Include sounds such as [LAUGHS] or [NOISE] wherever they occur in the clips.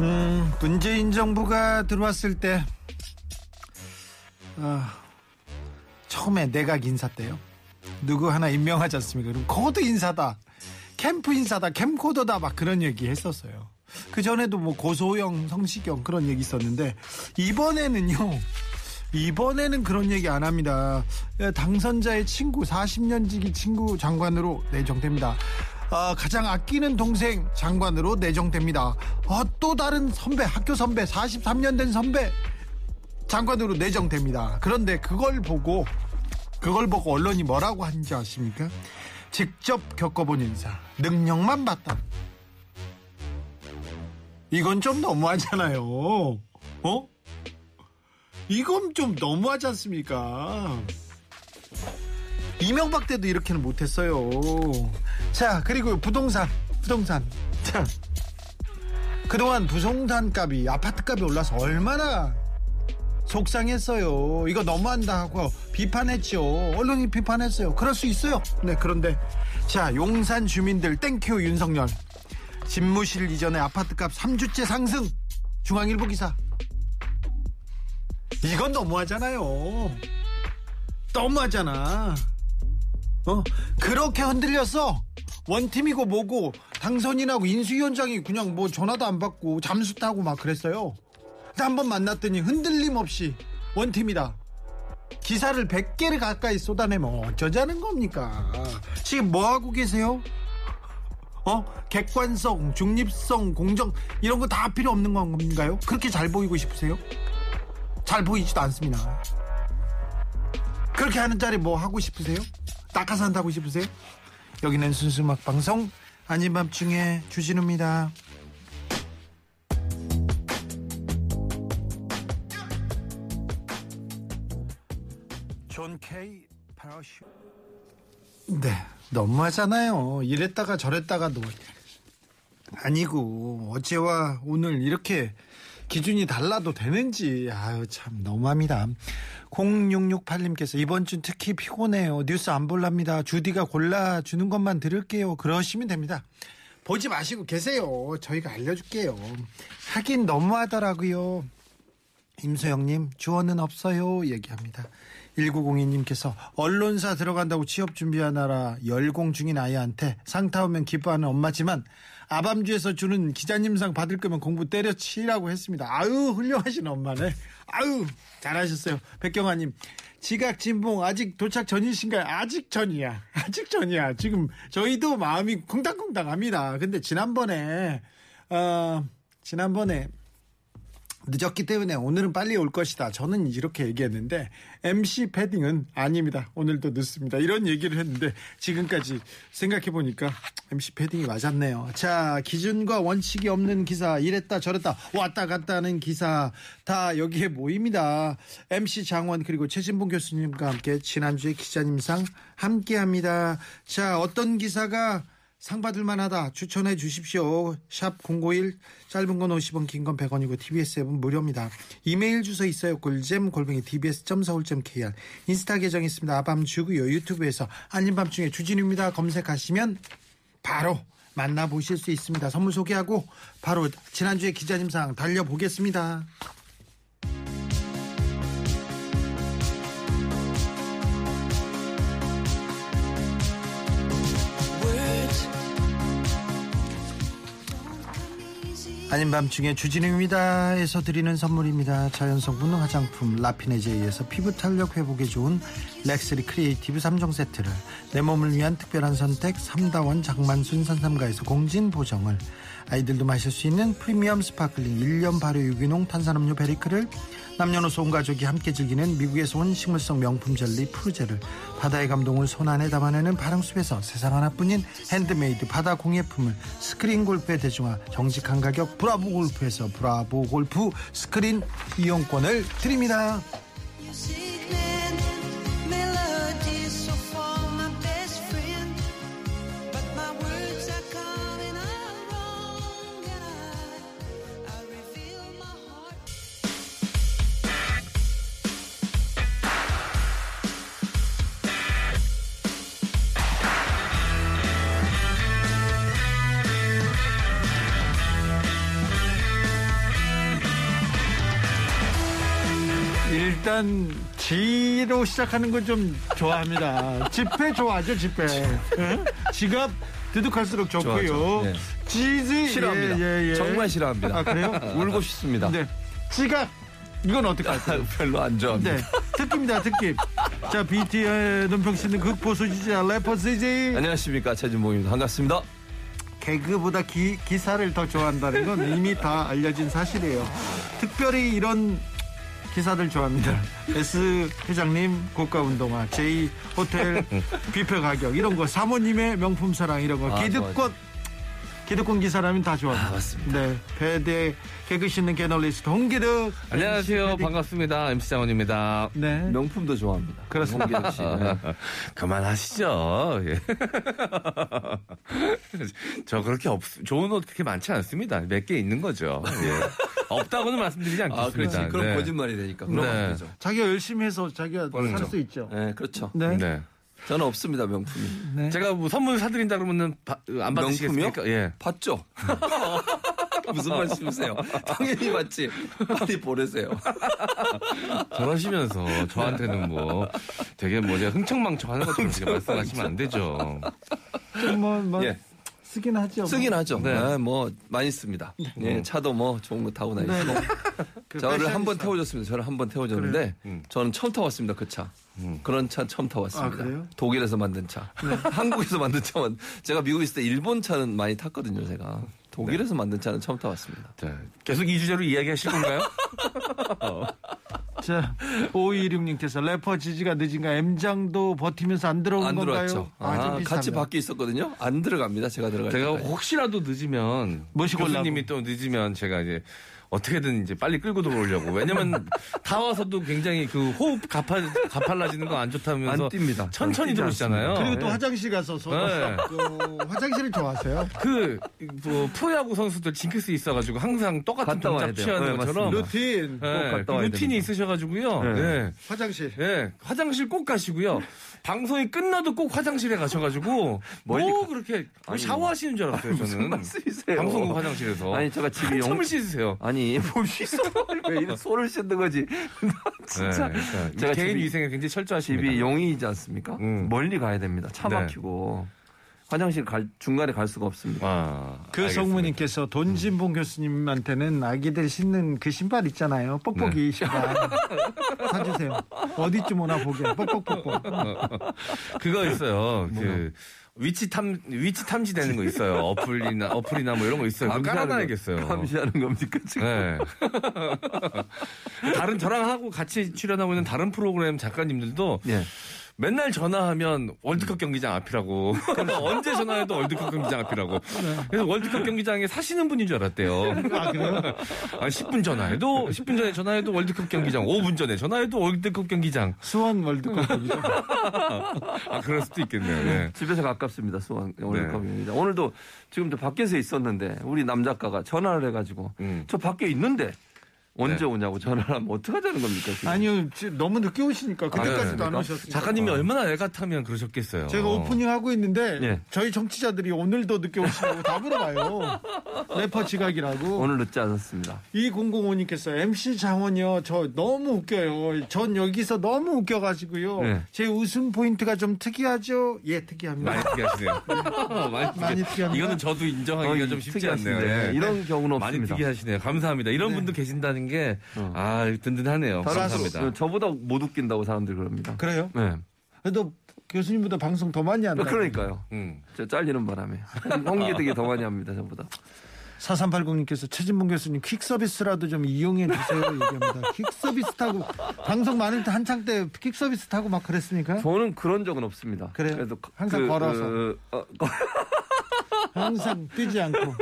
음, 문재인 정부가 들어왔을 때, 아, 처음에 내각 인사 때요. 누구 하나 임명하지 않습니까? 그럼 코드 인사다. 캠프 인사다. 캠코더다. 막 그런 얘기 했었어요. 그 전에도 뭐 고소영, 성시경 그런 얘기 있었는데, 이번에는요, 이번에는 그런 얘기 안 합니다. 예, 당선자의 친구, 40년 지기 친구 장관으로 내정됩니다. 어, 가장 아끼는 동생 장관으로 내정됩니다. 어, 또 다른 선배, 학교 선배, 43년 된 선배 장관으로 내정됩니다. 그런데 그걸 보고, 그걸 보고 언론이 뭐라고 하는지 아십니까? 직접 겪어본 인사, 능력만 봤다. 이건 좀 너무하잖아요. 어? 이건 좀 너무하지 않습니까? 이명박 때도 이렇게는 못했어요. 자, 그리고 부동산, 부동산. 자, 그동안 부동산 값이, 아파트 값이 올라서 얼마나 속상했어요. 이거 너무한다 하고 비판했죠. 언론이 비판했어요. 그럴 수 있어요. 네, 그런데 자, 용산 주민들 thank you 윤석열. 집무실 이전에 아파트 값 3주째 상승. 중앙일보 기사. 이건 너무하잖아요. 너무하잖아. 어? 그렇게 흔들렸어. 원팀이고 뭐고 당선인하고 인수위원장이 그냥 뭐 전화도 안 받고 잠수 타고 막 그랬어요. 근데 한번 만났더니 흔들림 없이 원팀이다. 기사를 100개를 가까이 쏟아내면 어쩌자는 겁니까? 지금 뭐 하고 계세요? 어? 객관성, 중립성, 공정 이런 거 다 필요 없는 건가요? 그렇게 잘 보이고 싶으세요? 잘 보이지도 않습니다. 그렇게 하는 자리 뭐 하고 싶으세요? 낙하산 타고 싶으세요? 여기는 순수 음악 방송 아닌 밤중에 주진우입니다. 존 케이 파라슈. 네, 너무하잖아요. 이랬다가 저랬다가도 아니고 어제와 오늘 이렇게 기준이 달라도 되는지 아유 참 너무합니다. 0668님께서 이번 주 특히 피곤해요. 뉴스 안 볼랍니다. 주디가 골라주는 것만 들을게요. 그러시면 됩니다. 보지 마시고 계세요. 저희가 알려줄게요. 하긴 너무하더라고요. 임소영님 주어는 없어요. 얘기합니다. 1902님께서 언론사 들어간다고 취업 준비하느라 열공 중인 아이한테 상 타 오면 기뻐하는 엄마지만 아밤주에서 주는 기자님상 받을 거면 공부 때려치라고 했습니다. 아유 훌륭하신 엄마네. 아유 잘하셨어요. 백경아님 지각 진봉 아직 도착 전이신가요? 아직 전이야. [LAUGHS] 아직 전이야. 지금 저희도 마음이 쿵당쿵당합니다. 근데 지난번에 어 지난번에 늦었기 때문에 오늘은 빨리 올 것이다. 저는 이렇게 얘기했는데 MC 패딩은 아닙니다. 오늘도 늦습니다. 이런 얘기를 했는데 지금까지 생각해 보니까 MC 패딩이 맞았네요. 자, 기준과 원칙이 없는 기사 이랬다 저랬다 왔다 갔다 하는 기사 다 여기에 모입니다. MC 장원 그리고 최진봉 교수님과 함께 지난주에 기자님상 함께 합니다. 자, 어떤 기사가 상 받을 만하다 추천해 주십시오. 샵051 짧은 건 50원 긴 건 100원이고 TBS 앱은 무료입니다. 이메일 주소 있어요. 골잼 골뱅이 tbs.서울.kr 인스타 계정 있습니다. 아밤주고요. 유튜브에서 아닌 밤중에 주진우입니다. 검색하시면 바로 만나보실 수 있습니다. 선물 소개하고 바로 지난주에 기자님 상 달려보겠습니다. 아닌 밤중에 주진우입니다에서 드리는 선물입니다. 자연성분 화장품 라피네제이에서 피부 탄력 회복에 좋은 렉스리 크리에이티브 3종 세트를 내 몸을 위한 특별한 선택 삼다원 장만순 산삼가에서 공진 보정을 아이들도 마실 수 있는 프리미엄 스파클링 1년 발효 유기농 탄산음료 베리크를 남녀노소 온 가족이 함께 즐기는 미국에서 온 식물성 명품 젤리 푸르제를 바다의 감동을 손안에 담아내는 바람숲에서 세상 하나뿐인 핸드메이드 바다 공예품을 스크린 골프의 대중화 정직한 가격 브라보 골프에서 브라보 골프 스크린 이용권을 드립니다. 일단 지로 시작하는 건 좀 좋아합니다. 집회 좋아하죠, 집회. 예? 지갑 두둑할수록 좋고요. 예. 지지 싫어합니다. 예, 예, 예. 정말 싫어합니다. 아 그래요? 울고 싶습니다. 네. 지갑 이건 어떻게 할까요? [LAUGHS] 별로 안 좋아합니다. 네, 특기입니다, 특기. 자, BT의 눈평 씨는 극보수 지자 래퍼 CJ. 안녕하십니까 최준봉입니다. 반갑습니다. 개그보다 기, 기사를 더 좋아한다는 건 이미 다 알려진 사실이에요. 특별히 이런 기사들 좋아합니다. [LAUGHS] S 회장님 고가 운동화, J 호텔 [LAUGHS] 뷔페 가격 이런 거, 사모님의 명품 사랑 이런 거, 아, 기득권 기득권 기사라면 다 좋아합니다. 아, 맞습니다. 네, 배대 개그 씻는 개널리스트 홍기득. 안녕하세요. 반갑습니다. MC 장원입니다. 네. 명품도 좋아합니다. 그렇습니다. 홍기덕 씨. 네. [LAUGHS] 그만하시죠. 예. [LAUGHS] 저 그렇게 없, 좋은 옷 그렇게 많지 않습니다. 몇 개 있는 거죠. 예. [LAUGHS] 없다고는 말씀드리지 않겠습니다. 아 그렇지. 그럼 네. 거짓말이 되니까. 그럼 네. 안 되죠. 자기가 열심히 해서 자기가 살 수 있죠. 네 그렇죠. 네. 네. 저는 없습니다 명품이. 네. 제가 뭐 선물 사드린다 그러면은 바- 안 받으시겠습니까? 예. 봤죠? [LAUGHS] 무슨 말씀이세요? 당연히 맞지. 빨리 보내세요. [LAUGHS] 저러시면서 저한테는 뭐 되게 뭐 제가 흥청망청하는 것처럼 그렇게 말씀하시면 안 되죠. 뭐, 뭐 예. 쓰긴 하죠. 뭐. 쓰긴 하죠. 네. 네. 뭐 많이 씁니다. 예, 차도 뭐 좋은 거 타고 다니고. 네, 네. 그 저를 한 번. 태워줬습니다. 저를 한 번 태워줬는데 음. 저는 처음 타봤습니다. 그 차. 그런 차 처음 타봤습니다. 아, 그래요? 독일에서 만든 차. [LAUGHS] 한국에서 만든 차만 제가 미국에 있을 때 일본 차는 많이 탔거든요. 제가 독일에서 만든 차는 처음 타봤습니다. 자, 계속 이 주제로 이야기하실 건가요? [LAUGHS] 자, 5216님께서 래퍼 지지가 늦은가 M장도 버티면서 안 들어온 안 건가요? 들어왔죠. 아, 좀 아. 같이 밖에 있었거든요. 안 들어갑니다. 제가 들어갈 제가 때까지. 혹시라도 늦으면 교수님이 또 늦으면 제가 이제 어떻게든 이제 빨리 끌고 들어오려고 왜냐면 [LAUGHS] 다 와서도 굉장히 그 호흡 가팔 가팔라지는 거 안 좋다면서 안 뜁니다. 천천히 들어오시잖아요. 그리고 또 네. 화장실 가서 서 네. 그 화장실을 좋아하세요? 그 뭐 프로야구 선수들 징크스 있어가지고 항상 똑같은 동작. 취하는 네, 것처럼 맞습니다. 루틴 네, 갔다 그 와야 루틴이 됩니다. 있으셔 가지고요. 네. 네. 화장실. 네, 화장실 꼭 가시고요. 방송이 끝나도 꼭 화장실에 가셔가지고 [LAUGHS] 멀리 뭐 가- 그렇게 뭐 아니, 샤워하시는 줄 알았어요. 저는 말씀이세요? 방송국 화장실에서 아니 제가 집이 용 한참을 씻으세요. 아니 뭘 씻어 [LAUGHS] 왜 이렇게 손을 씻는 거지 [LAUGHS] 진짜 네, 그러니까 제가 개인 집이- 위생에 굉장히 철저하십니다. 집이 용인이지 않습니까? 음. 멀리 가야 됩니다. 차 네. 막히고 화장실 갈 중간에 갈 수가 없습니다. 아, 그 알겠습니다. 성우님께서 돈진봉 교수님한테는 아기들 신는 그 신발 있잖아요. 뽁뽁이 네. 신발. 사주세요. 어디쯤 오나 보게. 뽁뽁뽁뽁. [LAUGHS] 그거 있어요. 그 위치 탐 위치 탐지 되는 거 있어요. 어플이나 어플이나 뭐 이런 거 있어요. 감시하는 깔아놔야겠어요. 거- 감시하는 겁니까 지금? 네. [LAUGHS] 다른 저랑 하고 같이 출연하고 있는 다른 프로그램 작가님들도 예. 맨날 전화하면 월드컵 경기장 앞이라고. [LAUGHS] 언제 전화해도 월드컵 경기장 앞이라고. 그래서 월드컵 경기장에 사시는 분인 줄 알았대요. 아, 그래요? 아, 10분 전화해도, 10분 전에 전화해도 월드컵 경기장, 5분 전에 전화해도 월드컵 경기장. 수원 월드컵이죠. 아, 그럴 수도 있겠네요. 네. 집에서 가깝습니다. 수원 월드컵입니다. 오늘도 지금 저 밖에서 있었는데 우리 남 작가가 전화를 해가지고 음. 저 밖에 있는데 언제 네. 오냐고 전화를 하면 어떡하자는 겁니까? 지금? 아니요. 지금 너무 늦게 오시니까. 그때까지도 안 그렇습니까? 오셨어요. 작가님이 얼마나 애가 타면 그러셨겠어요. 제가 오프닝 하고 있는데 예. 저희 정치자들이 오늘도 늦게 오시냐고 다 물어봐요. [LAUGHS] 래퍼 지각이라고. 오늘 늦지 않았습니다. 2005님께서 MC 장원이요. 저 너무 웃겨요. 전 여기서 너무 웃겨가지고요. 네. 제 웃음 포인트가 좀 특이하죠? 예, 특이합니다. 많이 특이하시네요. [LAUGHS] 많이, 많이 특이합니다. 이거는 저도 인정하기가 어, 좀 쉽지. 않네요. 네. 이런 경우는 많이 없습니다. 특이하시네요. 감사합니다. 이런 분도 계신다는 게, 아, 든든하네요. 감사합니다. 수- 저보다 못 웃긴다고 사람들이 그럽니다. 그래요? 네. 그래도 교수님보다 방송 더 많이 한다. 그러니까요. 음. 저 잘리는 바람에 [LAUGHS] 홍기득이 더 많이 합니다. 저보다. 4380님께서 최진봉 교수님 퀵 서비스라도 좀 이용해 주세요 얘기합니다. [LAUGHS] 퀵 서비스 타고 방송 많을 때 한창 때 퀵 서비스 타고 막 그랬습니까? 저는 그런 적은 없습니다. 그래요? 그래도 항상 걸어서. 그, 어, 항상 뛰지 않고.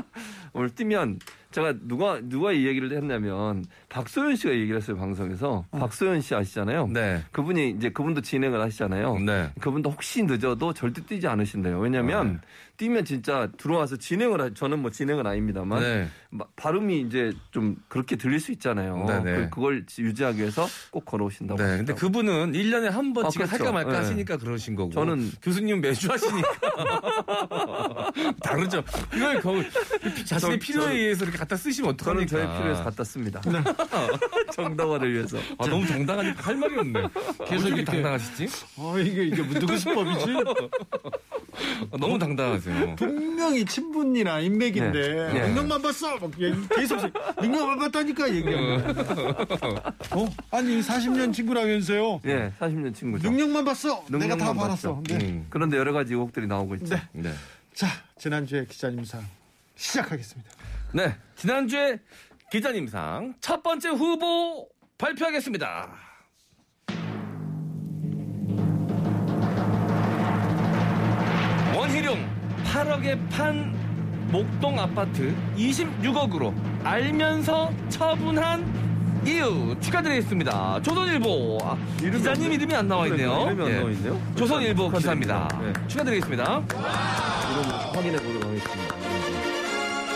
[LAUGHS] 오늘 뛰면 제가 누가 누가 이 얘기를 했냐면 박소연 씨가 얘기를 했어요 방송에서 박소연 씨 아시잖아요. 네. 그분이 이제 그분도 진행을 하시잖아요. 네. 그분도 혹시 늦어도 절대 뛰지 않으신대요. 왜냐하면 뛰면 진짜 들어와서 진행을 하, 저는 뭐 진행은 아닙니다만 네. 마- 발음이 이제 좀 그렇게 들릴 수 있잖아요. 네네. 그, 걸 유지하기 위해서 꼭 걸어오신다고. 네, 근데 하시더라고요. 그분은 1년에 한 번씩 아, 그렇죠. 할까 말까 네. 하시니까 그러신 거고. 저는- 교수님 매주 하시니까. [LAUGHS] [LAUGHS] 다르죠. 이걸 거 자신의 저- 필요에 의해서 이렇게 갖다 쓰시면 저는 어떡합니까? 저의 필요에서 갖다 씁니다. [LAUGHS] 정당화를 위해서. 아, 너무 당당하니까 할 말이 없네. [LAUGHS] 계속 이렇게 당당하시지? 어 이게 이게 누구 수법이지? [LAUGHS] 아, 너무 당당하세요. 분명히 친분이나 인맥인데 네. 네. 능력만 봤어. 막 계속 능력만 봤다니까 얘기합니다. 어? 아니 40년 친구라면서요. 예, 40년 친구죠. 능력만 봤어. 내가 다 능력만 받았어. 봤죠. 네. 음, 그런데 여러 가지 의혹들이 나오고 있죠. 네. 네. 자 지난주에 기자님 상 시작하겠습니다. 네. 지난주에 기자님상 첫 번째 후보 발표하겠습니다. 원희룡 8억에 판 목동 아파트 26억으로 알면서 처분한 이유 축하드리겠습니다. 조선일보 아, 기자님 이름이 안 나와 있네요. 이름이 안 예. 나와 있네요. 조선일보 기사입니다. 축하드립니다. 네. 축하드리겠습니다. 이름 확인해 보도록.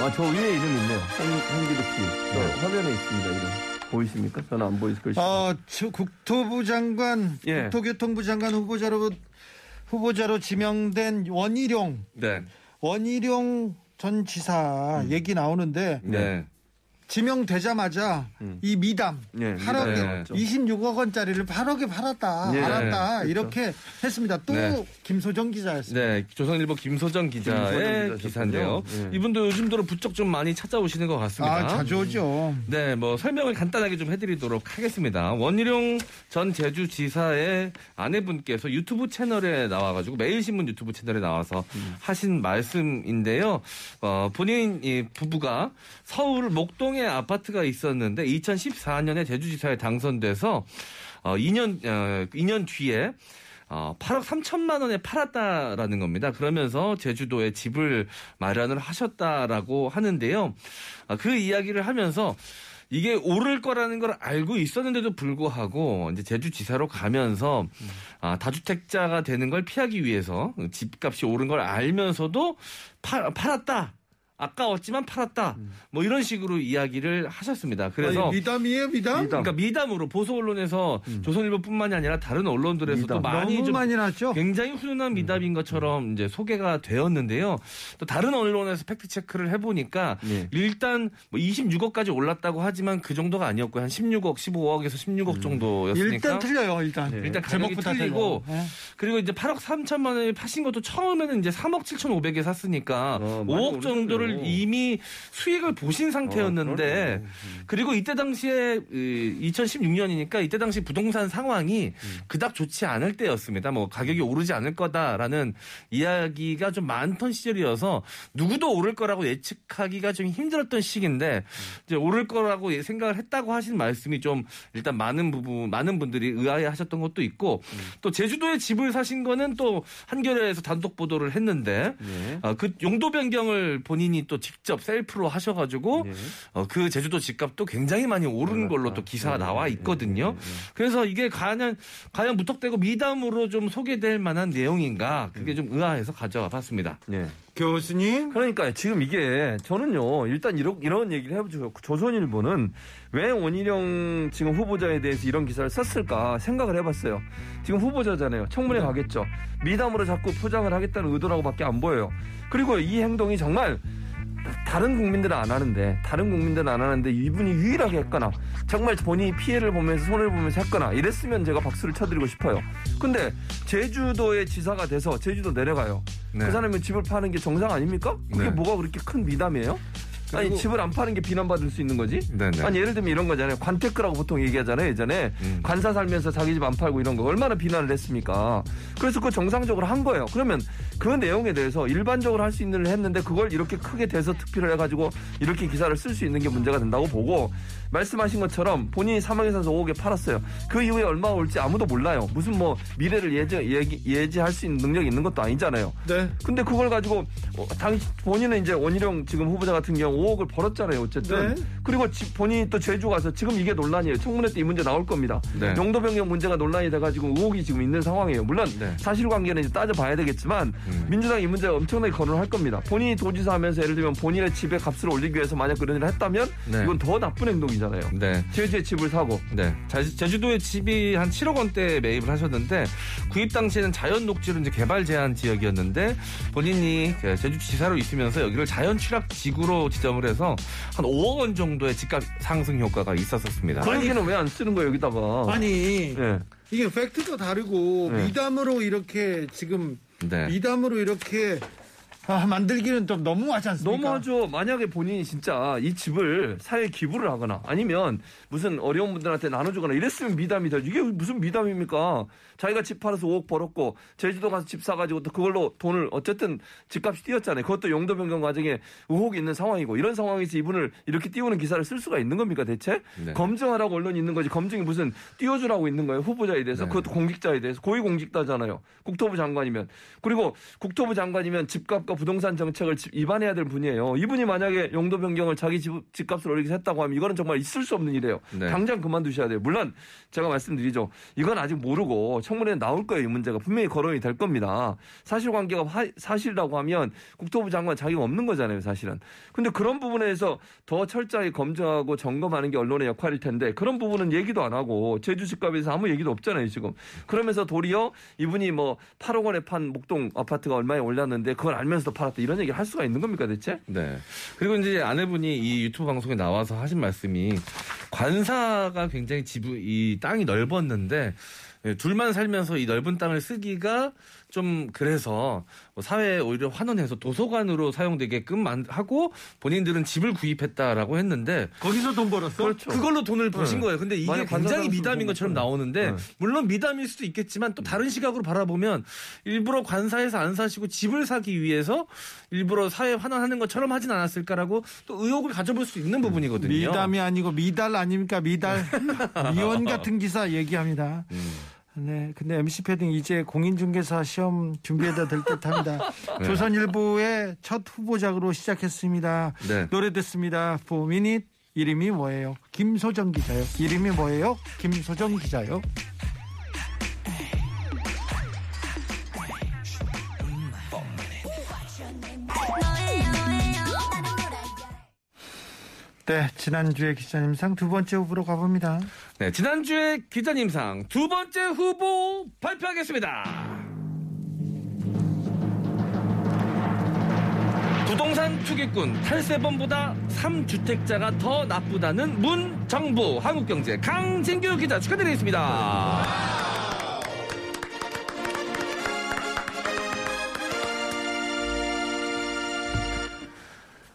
아, 저 위에 이름 있네요. 홍, 홍기덕 씨. 저 화면에 있습니다, 이름. 보이십니까? 저는 안 보이실 글씨. 어, 저 국토부 장관, 예. 국토교통부 장관 후보자로 후보자로 지명된 원희룡, 네. 원희룡 전 지사 얘기 나오는데 네. 지명되자마자 음. 이 미담 예, 8억에 미담 나왔죠. 26억 원짜리를 8억에 팔았다, 예, 알았다 그렇죠. 이렇게 했습니다. 또 네. 김소정 기자였습니다. 네, 조선일보 김소정 기자의 김소정 기사인데요. 예. 이분도 요즘 들어 부쩍 좀 많이 찾아오시는 것 같습니다. 아 자주 오죠. 네, 뭐 설명을 간단하게 좀 해드리도록 하겠습니다. 원희룡 전 제주지사의 아내분께서 유튜브 채널에 나와가지고 매일신문 유튜브 채널에 나와서 하신 말씀인데요. 어, 본인 이 부부가 서울 목동에 아파트가 있었는데 2014년에 제주지사에 당선돼서 어, 2년 어, 2년 뒤에 어, 8억 3천만 원에 팔았다라는 겁니다. 그러면서 제주도에 집을 마련을 하셨다라고 하는데요. 아, 그 이야기를 하면서 이게 오를 거라는 걸 알고 있었는데도 불구하고 이제 제주지사로 가면서 아, 다주택자가 되는 걸 피하기 위해서 집값이 오른 걸 알면서도 팔, 팔았다. 아까웠지만 팔았다. 뭐 이런 식으로 이야기를 하셨습니다. 그래서 아니, 미담이에요 미담? 미담. 그러니까 미담으로 보수 언론에서 조선일보뿐만이 아니라 다른 언론들에서도 미담. 많이 좀 많이 났죠. 굉장히 훈훈한 미담인 것처럼 이제 소개가 되었는데요. 또 다른 언론에서 팩트 체크를 해 보니까 예. 일단 뭐 26억까지 올랐다고 하지만 그 정도가 아니었고요. 한 16억, 15억에서 16억 정도였으니까. 일단 틀려요 일단. 일단 가격이 틀리고. 예. 그리고 이제 8억 3천만 원에 파신 것도 처음에는 이제 3억 7,500에 샀으니까 어, 많이 5억 정도를 오르셨네요. 이미 수익을 보신 상태였는데 그리고 이때 당시에 2016년이니까 이때 당시 부동산 상황이 그닥 좋지 않을 때였습니다. 뭐 가격이 오르지 않을 거다라는 이야기가 좀 많던 시절이어서 누구도 오를 거라고 예측하기가 좀 힘들었던 시기인데 이제 오를 거라고 예- 생각을 했다고 하신 말씀이 좀 일단 많은 부분 많은 분들이 의아해하셨던 것도 있고 또 제주도에 집을 사신 거는 또 한겨레에서 단독 보도를 했는데 예. 어, 그 용도 변경을 본인이 또 직접 셀프로 하셔가지고 예. 어, 그 제주도 집값도 굉장히 많이 오른 걸로 또 기사가 나와 있거든요. 그래서 이게 과연 과연 무턱대고 미담으로 좀 소개될 만한 내용인가 그게 좀 의아해서 가져와 봤습니다. 예. 교수님 그러니까 지금 이게 저는요 일단 이런 이런 얘기를 해보죠. 조선일보는 왜 원희룡 지금 후보자에 대해서 이런 기사를 썼을까 생각을 해봤어요. 지금 후보자잖아요. 청문회 가겠죠. 미담으로 자꾸 포장을 하겠다는 의도라고밖에 안 보여요. 그리고 이 행동이 정말 다른 국민들은 안 하는데 다른 국민들은 안 하는데 이분이 유일하게 했거나 정말 본인이 피해를 보면서 손해를 보면서 했거나 이랬으면 제가 박수를 쳐드리고 싶어요. 근데 제주도의 지사가 돼서 제주도 내려가요. 네. 그 사람이 집을 파는 게 정상 아닙니까? 그게 네. 뭐가 그렇게 큰 미담이에요? 아니 집을 안 파는 게 비난받을 수 있는 거지? 네네. 아니 예를 들면 이런 거잖아요. 관테크라고 보통 얘기하잖아요. 예전에 음. 관사 살면서 자기 집 안 팔고 이런 거 얼마나 비난을 했습니까? 그래서 그거 정상적으로 한 거예요. 그러면 그 내용에 대해서 일반적으로 할 수 있는 일 했는데 그걸 이렇게 크게 대서 특필을 해가지고 이렇게 기사를 쓸 수 있는 게 문제가 된다고 보고 말씀하신 것처럼 본인이 사망에 사서 5억에 팔았어요. 그 이후에 얼마가 올지 아무도 몰라요. 무슨 뭐 미래를 예지, 예기, 예지 할 수 있는 능력이 있는 것도 아니잖아요. 네. 근데 그걸 가지고 어, 당 본인은 이제 원희룡 지금 후보자 같은 경우 5억을 벌었잖아요. 어쨌든 네. 그리고 지- 본인이 또 제주 가서 지금 이게 논란이에요. 청문회 때 이 문제 나올 겁니다. 네. 용도 변경 문제가 논란이 돼가지고 의혹이 지금 있는 상황이에요. 물론 네. 사실관계는 이제 따져봐야 되겠지만 음. 민주당 이 문제 엄청나게 거론할 겁니다. 본인이 도지사 하면서 예를 들면 본인의 집의 값을 올리기 위해서 만약 그런 일을 했다면 네. 이건 더 나쁜 행동이 잖아요. 네. 제주에 집을 사고 네. 자- 제주 도에 집이 한 7억 원대 매입을 하셨는데 구입 당시에는 자연 녹지로 이제 개발 제한 지역이었는데 본인이 그 제주지사로 있으면서 여기를 자연 취락 지구로 지정을 해서 한 5억 원 정도의 집값 상승 효과가 있었었습니다. 그 얘기는 왜 안 쓰는 거예요 여기다가? 아니 예. 이게 팩트도 다르고 네. 미담으로 이렇게 지금 네. 미담으로 이렇게 아, 만들기는 좀 너무하지 않습니까? 너무하죠. 만약에 본인이 진짜 이 집을 사회에 기부를 하거나 아니면 무슨 어려운 분들한테 나눠주거나 이랬으면 미담이 되죠. 이게 무슨 미담입니까? 자기가 집 팔아서 5억 벌었고 제주도 가서 집 사가지고 또 그걸로 돈을 어쨌든 집값이 뛰었잖아요. 그것도 용도 변경 과정에 의혹이 있는 상황이고 이런 상황에서 이분을 이렇게 띄우는 기사를 쓸 수가 있는 겁니까 대체? 네. 검증하라고 언론이 있는 거지 검증이 무슨 띄워주라고 있는 거예요 후보자에 대해서 네. 그것도 공직자에 대해서 고위공직자잖아요. 국토부 장관이면 그리고 국토부 장관이면 집값 과 부동산 정책을 집- 위반해야 될 분이에요. 이분이 만약에 용도 변경을 자기 집, 집값을 올리기 했다고 하면 이거는 정말 있을 수 없는 일이에요. 네. 당장 그만두셔야 돼요. 물론 제가 말씀드리죠. 이건 아직 모르고 청문회에 나올 거예요. 이 문제가 분명히 거론이 될 겁니다. 사실관계가 화- 사실이라고 하면 국토부 장관 자기가 없는 거잖아요. 사실은. 근데 그런 부분에서 더 철저하게 검증하고 점검하는 게 언론의 역할일 텐데 그런 부분은 얘기도 안 하고 제주 집값에서 아무 얘기도 없잖아요. 지금. 그러면서 도리어 이분이 뭐 8억 원에 판 목동 아파트가 얼마에 올랐는데 그걸 알면서 도 팔았다 이런 얘기를 할 수가 있는 겁니까 대체? 네. 그리고 이제 아내분이 이 유튜브 방송에 나와서 하신 말씀이 관사가 굉장히 지부 이 땅이 넓었는데 예, 둘만 살면서 이 넓은 땅을 쓰기가 좀 그래서 뭐 사회에 오히려 환원해서 도서관으로 사용되게끔 만- 하고 본인들은 집을 구입했다라고 했는데 거기서 돈 벌었어? 그렇죠. 그걸로 돈을 버신 네. 거예요. 근데 이게 굉장히 미담인 것처럼 돈 나오는데 네. 물론 미담일 수도 있겠지만 또 다른 시각으로 바라보면 일부러 관사에서 안 사시고 집을 사기 위해서 일부러 사회 환원하는 것처럼 하진 않았을까라고 또 의혹을 가져볼 수 있는 부분이거든요. 미담이 아니고 미달 아닙니까? 미달. [LAUGHS] 미원 같은 기사 얘기합니다. 음. 네, 근데 MC 패딩 이제 공인중개사 시험 준비해야 될 듯합니다. [LAUGHS] 네. 조선일보의 첫 후보작으로 시작했습니다. 네. 노래 듣습니다. 포미닛 이름이 뭐예요? 김소정 기자요. 이름이 뭐예요? 김소정 기자요. 네, 지난주에 기자님 상 두 번째 후보로 가봅니다. 네, 지난주에 기자님상 두 번째 후보 발표하겠습니다. 부동산 투기꾼 탈세범보다 3주택자가 더 나쁘다는 문정부 한국경제 강진규 기자 축하드리겠습니다.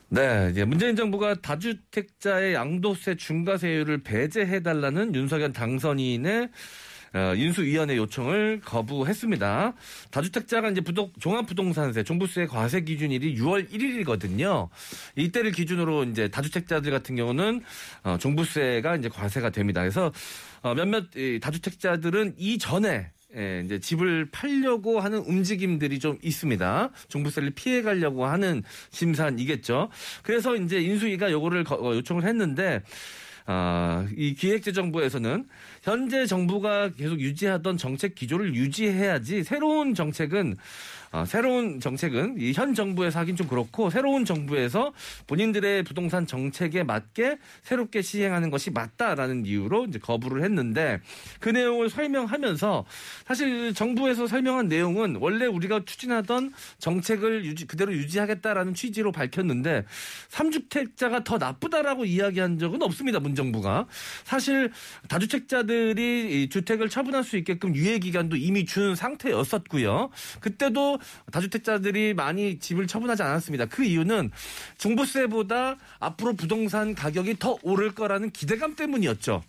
네, 이제 문재인 정부가 다주택자의 양도세 중과세율을 배제해달라는 윤석열 당선인의 어, 인수위원회 요청을 거부했습니다. 다주택자가 이제 부동, 종합부동산세, 종부세 과세 기준일이 6월 1일이거든요. 이때를 기준으로 이제 다주택자들 같은 경우는 어, 종부세가 이제 과세가 됩니다. 그래서 어, 몇몇 이 다주택자들은 이전에 예, 이제 집을 팔려고 하는 움직임들이 좀 있습니다. 종부세를 피해 가려고 하는 심산이겠죠. 그래서 이제 인수위가 요거를 거- 어, 요청을 했는데 아, 이 기획재정부에서는 현재 정부가 계속 유지하던 정책 기조를 유지해야지 새로운 정책은 아, 새로운 정책은 이현 정부에서 하긴 좀 그렇고 새로운 정부에서 본인들의 부동산 정책에 맞게 새롭게 시행하는 것이 맞다라는 이유로 이제 거부를 했는데 그 내용을 설명하면서 사실 정부에서 설명한 내용은 원래 우리가 추진하던 정책을 유지, 그대로 유지하겠다라는 취지로 밝혔는데 3주택자가 더 나쁘다라고 이야기한 적은 없습니다. 문정부가. 사실 다주택자들이 이 주택을 처분할 수 있게끔 유예 기간도 이미 준 상태였었고요. 그때도 다주택자들이 많이 집을 처분하지 않았습니다. 그 이유는 종부세보다 앞으로 부동산 가격이 더 오를 거라는 기대감 때문이었죠.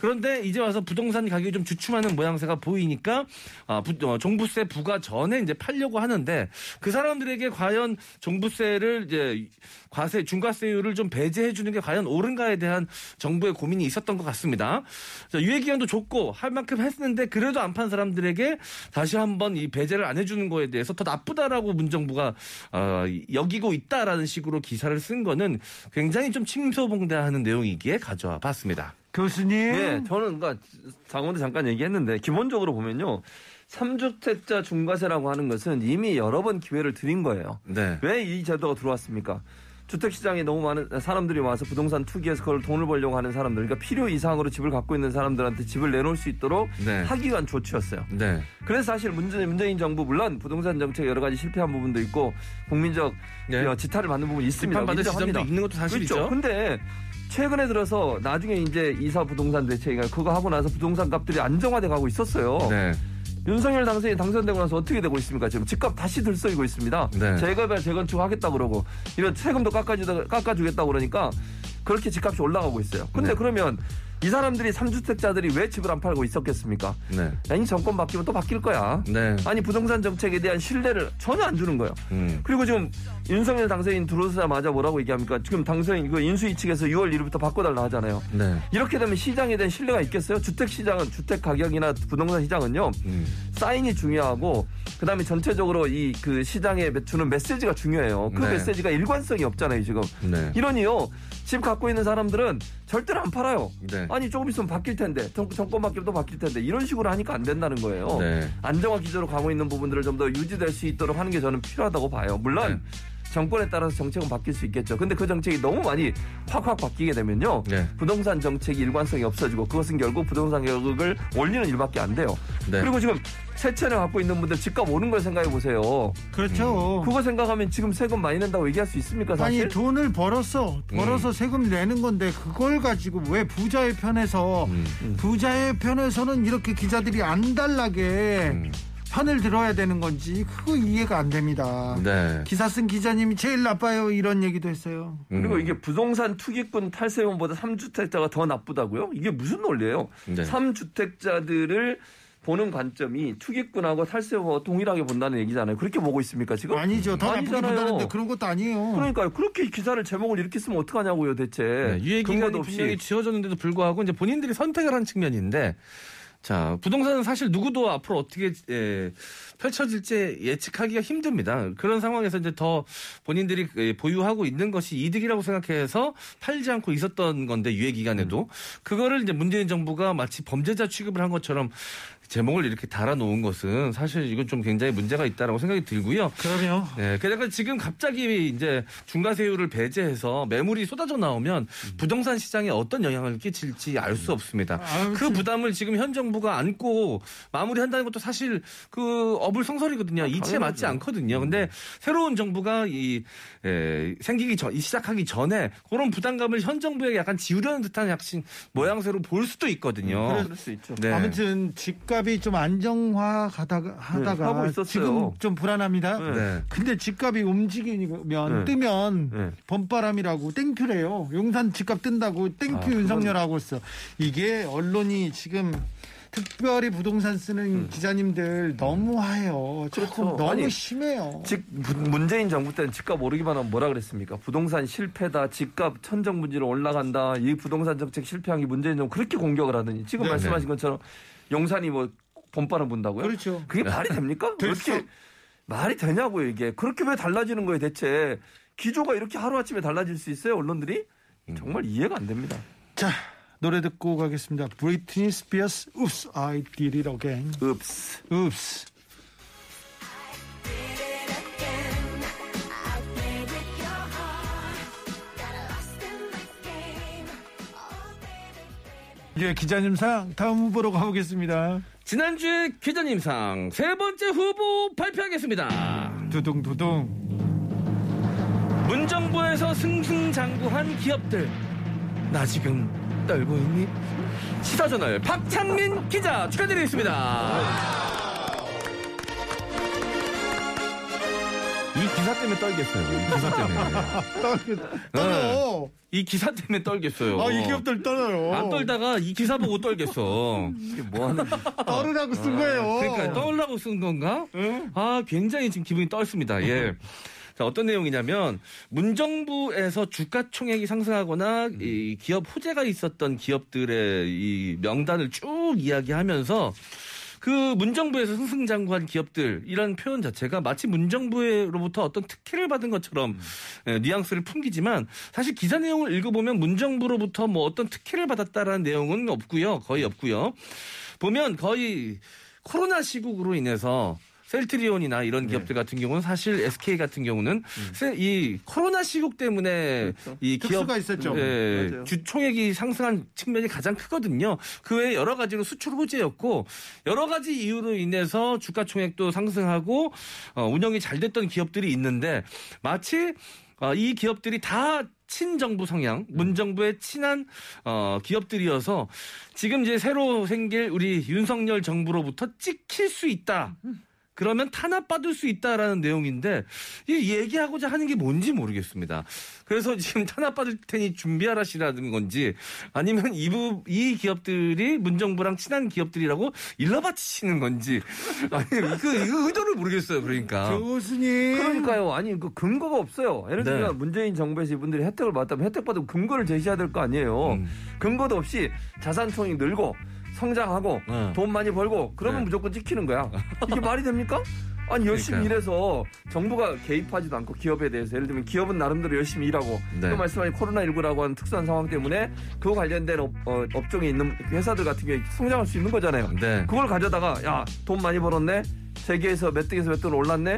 그런데 이제 와서 부동산 가격이 좀 주춤하는 모양새가 보이니까 아, 부- 어, 종부세 부과 전에 이제 팔려고 하는데 그 사람들에게 과연 종부세를 이제 과세 중과세율을 좀 배제해 주는 게 과연 옳은가에 대한 정부의 고민이 있었던 것 같습니다. 자, 유예 기간도 좁고 할 만큼 했는데 그래도 안 판 사람들에게 다시 한번 이 배제를 안 해주는 거에 대해서 더 나쁘다라고 문정부가 어, 여기고 있다라는 식으로 기사를 쓴 거는 굉장히 좀 칭소봉대하는 내용이기에 가져와 봤습니다. 교수님. 네, 저는 그러니까 장원도 잠깐 얘기했는데 기본적으로 보면요. 3주택자 중과세라고 하는 것은 이미 여러 번 기회를 드린 거예요. 네. 왜 이 제도가 들어왔습니까? 주택 시장에 너무 많은 사람들이 와서 부동산 투기해서 그걸 돈을 벌려고 하는 사람들, 그러니까 필요 이상으로 집을 갖고 있는 사람들한테 집을 내놓을 수 있도록 네. 하기 위한 조치였어요. 네. 그래서 사실 문재인, 문재인 정부 물론 부동산 정책 여러 가지 실패한 부분도 있고 국민적 네. 어, 지탄을 받는 부분이 있습니다. 인정합니다. 지점도 있는 것도 사실이죠. 그렇죠. 근데 최근에 들어서 나중에 이제 이사 부동산 대책이 그거 하고 나서 부동산 값들이 안정화돼 가고 있었어요. 네. 윤석열 당선이 당선되고 나서 어떻게 되고 있습니까? 지금 집값 다시 들썩이고 있습니다. 네. 재개발 재건축 하겠다 그러고 이런 세금도 깎아주다 깎아주겠다 그러니까 그렇게 집값이 올라가고 있어요. 근데 네. 그러면 이 사람들이 삼주택자들이 왜 집을 안 팔고 있었겠습니까? 네. 아니 정권 바뀌면 또 바뀔 거야. 네. 아니 부동산 정책에 대한 신뢰를 전혀 안 주는 거예요. 음. 그리고 지금 윤석열 당선인 들어서자마자 뭐라고 얘기합니까? 지금 당선인 그 인수위 측에서 6월 1일부터 바꿔달라 하잖아요. 네. 이렇게 되면 시장에 대한 신뢰가 있겠어요? 주택 시장은 주택 가격이나 부동산 시장은요 음. 사인이 중요하고 그다음에 전체적으로 이 그 시장에 주는 메시지가 중요해요. 그 네. 메시지가 일관성이 없잖아요 지금. 네. 이러니요 집 갖고 있는 사람들은 절대로 안 팔아요. 네. 아니 조금 있으면 바뀔 텐데 정, 정권 바뀌면 또 바뀔 텐데 이런 식으로 하니까 안 된다는 거예요. 네. 안정화 기조로 가고 있는 부분들을 좀 더 유지될 수 있도록 하는 게 저는 필요하다고 봐요. 물론 네. 정권에 따라서 정책은 바뀔 수 있겠죠. 근데 그 정책이 너무 많이 확확 바뀌게 되면요. 네. 부동산 정책이 일관성이 없어지고 그것은 결국 부동산 가격을 올리는 일밖에 안 돼요. 네. 그리고 지금 새 차를 갖고 있는 분들 집값 오는 걸 생각해 보세요. 그렇죠. 그거 생각하면 지금 세금 많이 낸다고 얘기할 수 있습니까 사실? 아니 돈을 벌었어 벌어서 세금 내는 건데 그걸 가지고 왜 부자의 편에서 음. 부자의 편에서는 이렇게 기자들이 안 달라게 음. 편을 들어야 되는 건지 그거 이해가 안 됩니다. 네. 기사 쓴 기자님이 제일 나빠요 이런 얘기도 했어요. 그리고 음. 이게 부동산 투기꾼 탈세원보다 3주택자가 더 나쁘다고요? 이게 무슨 논리예요? 네. 3주택자들을 보는 관점이 투기꾼하고 탈세원과 동일하게 본다는 얘기잖아요. 그렇게 보고 있습니까 지금? 아니죠. 더 나쁘게 아니잖아요. 본다는데 그런 것도 아니에요. 그러니까요. 그렇게 기사를 제목을 이렇게 쓰면 어떡하냐고요, 대체. 네, 유예 기간이 근거도 없이. 분명히 지어졌는데도 불구하고 이제 본인들이 선택을 한 측면인데 자 부동산은 사실 누구도 앞으로 어떻게 예, 펼쳐질지 예측하기가 힘듭니다. 그런 상황에서 이제 더 본인들이 예, 보유하고 있는 것이 이득이라고 생각해서 팔지 않고 있었던 건데 유예 기간에도 음. 그거를 이제 문재인 정부가 마치 범죄자 취급을 한 것처럼 제목을 이렇게 달아놓은 것은 사실 이건 좀 굉장히 문제가 있다라고 생각이 들고요. 그럼요. 네, 그러니까 지금 갑자기 이제 중과세율을 배제해서 매물이 쏟아져 나오면 부동산 시장에 어떤 영향을 끼칠지 알 수 없습니다. 아유, 그 부담을 지금 현 정부가 안고 마무리한다는 것도 사실 그 어불성설이거든요. 이치에 맞지 않거든요. 근데 새로운 정부가 이 에, 생기기 전, 이 시작하기 전에 그런 부담감을 현 정부에게 약간 지우려는 듯한 약간 모양새로 볼 수도 있거든요. 그럴 수 있죠. 네. 아무튼 집값이 좀 안정화 가다가 하다가 하고 있었어요. 지금 좀 불안합니다. 네. 네. 근데 집값이 움직이면 네. 뜨면 네. 봄바람이라고 thank you래요. 용산 집값 뜬다고 thank you 아, 그건- 윤석열 하고 있어. 이게 언론이 지금 특별히 부동산 쓰는 기자님들 너무해요. 음. 그렇죠. 너무 아니, 심해요. 즉 문- 문재인 정부 때는 집값 오르기만 하면 뭐라 그랬습니까? 부동산 실패다, 집값 천정부지로 올라간다, 이 부동산 정책 실패한 게 문재인 정부 그렇게 공격을 하더니 지금 네, 말씀하신 것처럼 용산이 뭐 봄바람 분다고요? 그렇죠. 그게 말이 됩니까? [LAUGHS] 될 그렇게 수- 말이 되냐고요 이게 그렇게 왜 달라지는 거예요 대체 기조가 이렇게 하루아침에 달라질 수 있어요 언론들이 정말 이해가 안 됩니다. 자 노래 듣고 가겠습니다. 브리트니 스피어스 Oops I did it again. 읍스. Oops. 이제 기자님상 다음 후보로 가보겠습니다. 지난주에 기자님상 세 번째 후보 발표하겠습니다. 두둥두둥. 문정부에서 승승장구한 기업들 나 지금 떨고 있니? 시사저널 박창민 기자 축하드리겠습니다. 이 기사 때문에 떨겠어요. 이 기사 때문에. [LAUGHS] 떠요. 이 기사 때문에 떨겠어요. 아, 이 기업들 떠요. 안 떨다가 이 기사 보고 떨겠어. 이게 뭐 하는 떨으라고 쓴 거예요. 그러니까 떨라고 쓴 건가? 아, 굉장히 지금 기분이 떨습니다. 예. 자, 어떤 내용이냐면 문정부에서 주가 총액이 상승하거나 이 기업 호재가 있었던 기업들의 이 명단을 쭉 이야기하면서 그 문정부에서 승승장구한 기업들 이런 표현 자체가 마치 문정부로부터 어떤 특혜를 받은 것처럼 예, 뉘앙스를 풍기지만 사실 기사 내용을 읽어보면 문정부로부터 뭐 어떤 특혜를 받았다라는 내용은 없고요. 거의 없고요. 보면 거의 코로나 시국으로 인해서 셀트리온이나 이런 기업들 같은 경우는 사실 SK 같은 경우는 세- 이 코로나 시국 때문에 이 기업. 예, 맞아요. 주총액이 상승한 측면이 가장 크거든요. 그 외에 여러 가지로 수출 호재였고 여러 가지 이유로 인해서 주가 총액도 상승하고 어, 운영이 잘 됐던 기업들이 있는데 마치 어, 이 기업들이 다 친정부 성향, 문정부에 친한 어, 기업들이어서 지금 이제 새로 생길 우리 윤석열 정부로부터 찍힐 수 있다. 그러면 탄압받을 수 있다라는 내용인데 이 얘기하고자 하는 게 뭔지 모르겠습니다. 그래서 지금 탄압받을 테니 준비하라시라는 건지 아니면 이부 이 기업들이 문정부랑 친한 기업들이라고 일러바치시는 건지 [LAUGHS] 아니 그 이거 의도를 모르겠어요. 그러니까 교수님. 그러니까요. 아니 그 근거가 없어요. 예를 네. 들면 문재인 정부에서 이분들이 혜택을 받았다면 혜택 받으면 근거를 제시해야 될 거 아니에요. 음. 근거도 없이 자산 총이 늘고 성장하고 네. 돈 많이 벌고 그러면 네. 무조건 찍히는 거야. 이게 말이 됩니까? 아니 열심히 그러니까요. 일해서 정부가 개입하지도 않고 기업에 대해서 예를 들면 기업은 나름대로 열심히 일하고 네. 그 말씀하신 코로나19라고 하는 특수한 상황 때문에 그 관련된 업, 어, 업종에 있는 회사들 같은 경우에 성장할 수 있는 거잖아요. 네. 그걸 가져다가 야 돈 많이 벌었네 세계에서 몇 등에서 몇 등 올랐네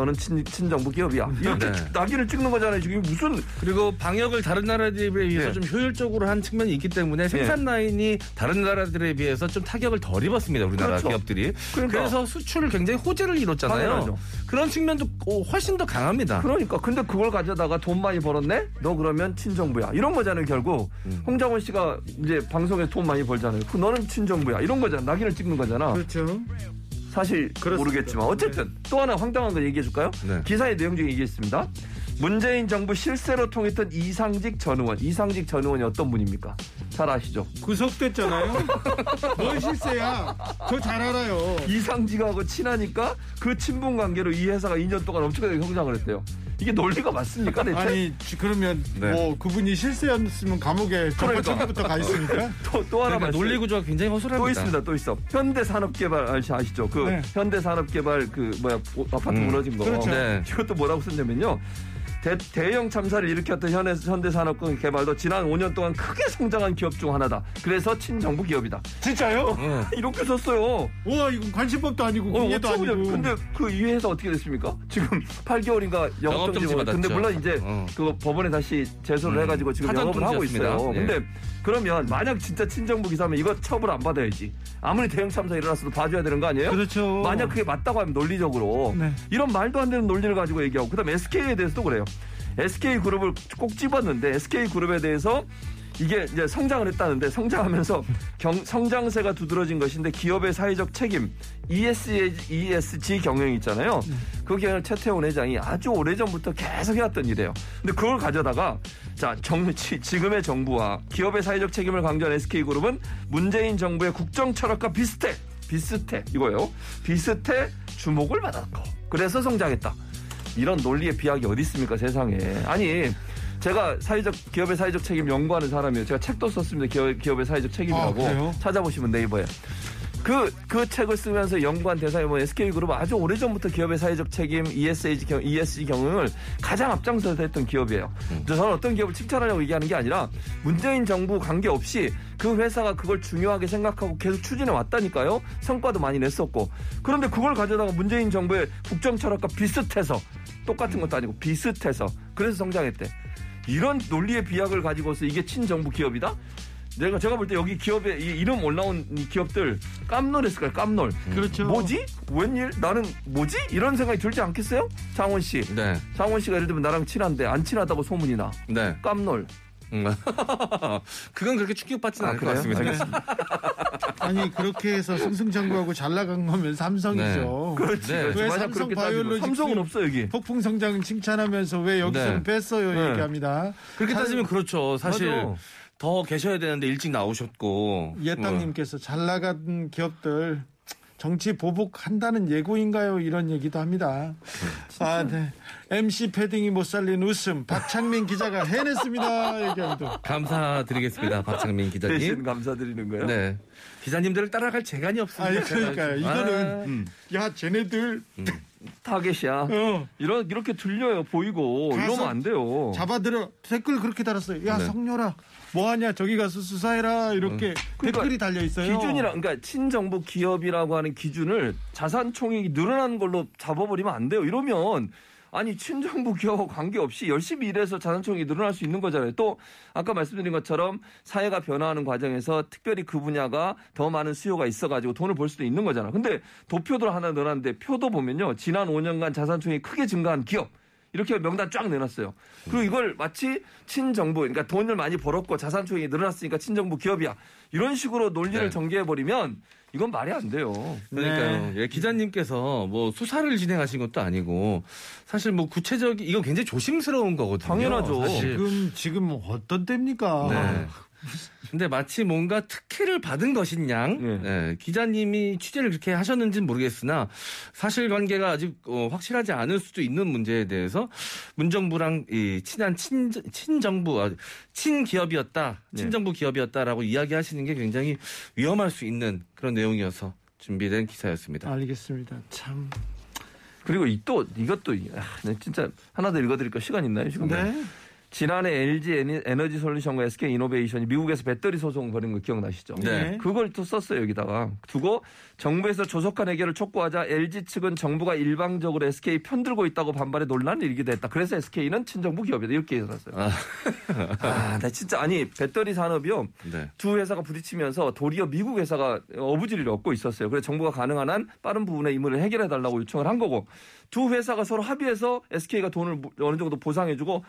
너는 친, 친정부 기업이야 이렇게 네. 낙인을 찍는 거잖아요 지금 무슨 그리고 방역을 다른 나라들에 비해서 네. 좀 효율적으로 한 측면이 있기 때문에 생산 라인이 다른 나라들에 비해서 좀 타격을 덜 입었습니다. 우리나라 그렇죠. 기업들이. 그러니까. 그래서 수출을 굉장히 호재를 이뤘잖아요. 당연하죠. 그런 측면도 어, 훨씬 더 강합니다. 그러니까 근데 그걸 가져다가 돈 많이 벌었네 너 그러면 친정부야 이런 거잖아요 결국 음. 홍장원 씨가 이제 방송에서 돈 많이 벌잖아요 그 너는 친정부야 이런 거잖아 낙인을 찍는 거잖아 그렇죠. 사실 그렇습니다. 모르겠지만 어쨌든 또 하나 황당한 거 얘기해 줄까요? 네. 기사의 내용 중에 이게 있습니다. 문재인 정부 실세로 통했던 이상직 전 의원. 이상직 전 의원이 어떤 분입니까? 잘 아시죠? 구속됐잖아요. 뭘 실세야? 저 잘 알아요. 이상직하고 친하니까 그 친분 관계로 이 회사가 2년 동안 엄청나게 성장을 했대요. 이게 논리가 맞습니까 대체? 아니 지- 그러면 네. 뭐 그분이 실세였으면 감옥에 전과천부터 가 있습니까? [LAUGHS] 또, 또 하나 그러니까 말씀- 논리 구조가 굉장히 허술합니다. 또 있습니다. 또 있어. 현대산업개발 아시- 아시죠? 그 네. 현대산업개발 그 뭐야 오- 아파트 음. 무너진 거. 그렇죠. 네. 이것도 뭐라고 썼냐면요. 대, 형 참사를 일으켰던 현대, 현대산업개발도 지난 5년 동안 크게 성장한 기업 중 하나다. 그래서 친정부 기업이다. 진짜요? 응. 이렇게 썼어요. 우와 이건 관심법도 아니고 어, 공예도 어쩌면 아니고. 근데 그 이 회사 어떻게 됐습니까? 지금 8개월인가 영업정지 영업정지 근데 받았죠. 물론 이제 어. 그 법원에 다시 제소를 음. 해가지고 지금 영업을 하고 있어요. 예. 근데 그러면 만약 진짜 친정부 기사면 이거 처벌 안 받아야지. 아무리 대형 참사 일어났어도 봐줘야 되는 거 아니에요? 그렇죠. 만약 그게 맞다고 하면 논리적으로 네. 이런 말도 안 되는 논리를 가지고 얘기하고 그다음 SK에 대해서도 그래요. SK 그룹을 꼭 집었는데 SK 그룹에 대해서 이게 이제 성장을 했다는데 성장하면서 경- 성장세가 두드러진 것인데 기업의 사회적 책임 ESG, ESG 경영이 있잖아요. 그 경영을 최태원 회장이 아주 오래전부터 계속 해왔던 일이에요. 근데 그걸 가져다가 자 정, 지- 지금의 정부와 기업의 사회적 책임을 강조한 SK그룹은 문재인 정부의 국정 철학과 비슷해 비슷해 이거예요. 비슷해 주목을 받았고 그래서 성장했다. 이런 논리의 비약이 어디 있습니까 세상에 아니 제가 사회적 기업의 사회적 책임 연구하는 사람이에요 제가 책도 썼습니다 기업, 기업의 사회적 아, 책임이라고 그래요? 찾아보시면 네이버에 그, 그 책을 쓰면서 연구한 대상이 뭐 SK그룹은 아주 오래전부터 기업의 사회적 책임, ESG, 경, ESG 경영을 가장 앞장서서 했던 기업이에요. 그래서 저는 어떤 기업을 칭찬하려고 얘기하는 게 아니라 문재인 정부 관계없이 그 회사가 그걸 중요하게 생각하고 계속 추진해 왔다니까요. 성과도 많이 냈었고. 그런데 그걸 가져다가 문재인 정부의 국정 철학과 비슷해서 똑같은 것도 아니고 비슷해서 그래서 성장했대. 이런 논리의 비약을 가지고서 이게 친정부 기업이다? 내가 제가 볼 때 여기 기업에 이 이름 올라온 이 기업들 깜놀했을 거예요. 깜놀. 그렇죠. 뭐지? 웬일? 나는 뭐지? 이런 생각이 들지 않겠어요? 장원 씨. 네. 장원 씨가 예를 들면 나랑 친한데 안 친하다고 소문이 나. 네. 깜놀. 음. [LAUGHS] 그건 그렇게 충격받지는 않을 것 같습니다. 아니 그렇게 해서 승승장구하고 잘 나간 거면 삼성이죠. 그렇지. 네. 그렇지. 왜 만약 삼성 바이올로직스 삼성은 없어 여기. 폭풍 성장 칭찬하면서 왜 여기서는 네. 뺐어요 네. 얘기합니다. 그렇게 따지면 그렇죠. 사실 맞아. 더 계셔야 되는데 일찍 나오셨고. 예땅님께서 잘 나간 기업들 정치 보복한다는 예고인가요? 이런 얘기도 합니다. 아, 네. MC 패딩이 못 살린 웃음 박창민 기자가 해냈습니다. 얘기합니다. 어, 감사드리겠습니다. 박창민 대신 기자님. 감사드리는 거예요. 네. 기자님들을 따라갈 재간이 없습니다. 그러니까요. 이거는 음. 야 쟤네들 타겟이야. 어, 이런 이렇게 들려요 보이고 이러면 안 돼요. 잡아들여 댓글 그렇게 달았어요. 야 네. 성녀라 뭐하냐 저기 가서 수사해라 이렇게 그러니까 댓글이 달려 있어요. 기준이랑 그러니까 친정부 기업이라고 하는 기준을 자산 총액이 늘어난 걸로 잡아버리면 안 돼요. 이러면 아니 친정부 기업하고 관계없이 열심히 일해서 자산 총액이 늘어날 수 있는 거잖아요. 또 아까 말씀드린 것처럼 사회가 변화하는 과정에서 특별히 그 분야가 더 많은 수요가 있어가지고 돈을 벌 수도 있는 거잖아. 근데 도표도 하나 늘었는데 표도 보면요 지난 5년간 자산 총액이 크게 증가한 기업. 이렇게 명단 쫙 내놨어요. 그리고 이걸 마치 친정부, 그러니까 돈을 많이 벌었고 자산 총액이 늘어났으니까 친정부 기업이야. 이런 식으로 논리를 네. 전개해버리면 이건 말이 안 돼요. 그러니까요. 예, 기자님께서 뭐 수사를 진행하신 것도 아니고 사실 뭐 구체적인 이건 굉장히 조심스러운 거거든요. 당연하죠. 사실. 지금 지금 어떤 때입니까? 네. 근데 마치 뭔가 특혜를 받은 것인 양 네. 예, 기자님이 취재를 그렇게 하셨는지는 모르겠으나 사실관계가 아직 어, 확실하지 않을 수도 있는 문제에 대해서 문정부랑 이 친한 친, 친정부 아, 친기업이었다 네. 친정부 기업이었다라고 이야기하시는 게 굉장히 위험할 수 있는 그런 내용이어서 준비된 기사였습니다. 알겠습니다. 참. 그리고 이또 이것도 아, 네, 진짜 하나 더 읽어드릴까 시간 있나요 지금? 네. 지난해 LG 에너지 솔루션과 SK 이노베이션이 미국에서 배터리 소송 벌인 거 기억나시죠? 네. 그걸 또 썼어요 여기다가 두고 정부에서 조속한 해결을 촉구하자 LG 측은 정부가 일방적으로 SK 편들고 있다고 반발해 논란을 일기도 했다. 그래서 SK는 친정부 기업이다 이렇게 해놨어요. 아. 아, 나 진짜 아니 배터리 산업이요. 네. 두 회사가 부딪히면서 도리어 미국 회사가 어부지리를 얻고 있었어요. 그래서 정부가 가능한 한 빠른 부분의 임무를 해결해 달라고 요청을 한 거고 두 회사가 서로 합의해서 SK가 돈을 무- 어느 정도 보상해주고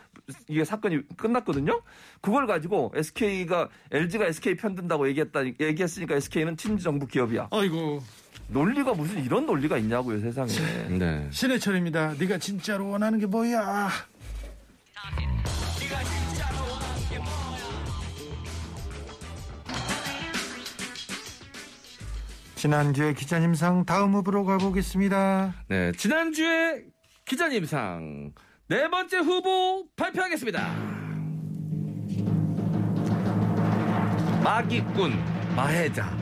이게 사건이 끝났거든요. 그걸 가지고 SK가 LG가 SK 편든다고 얘기했다 얘기했으니까 SK는 친정부 기업이야. 아이고 논리가 무슨 이런 논리가 있냐고요 세상에. 네. 신해철입니다. 네가 진짜로 원하는 게 뭐야? 지난주에 기자님상 다음 후보로 가보겠습니다. 네, 지난주에 기자님상 네 번째 후보 발표하겠습니다. 마기꾼 마해자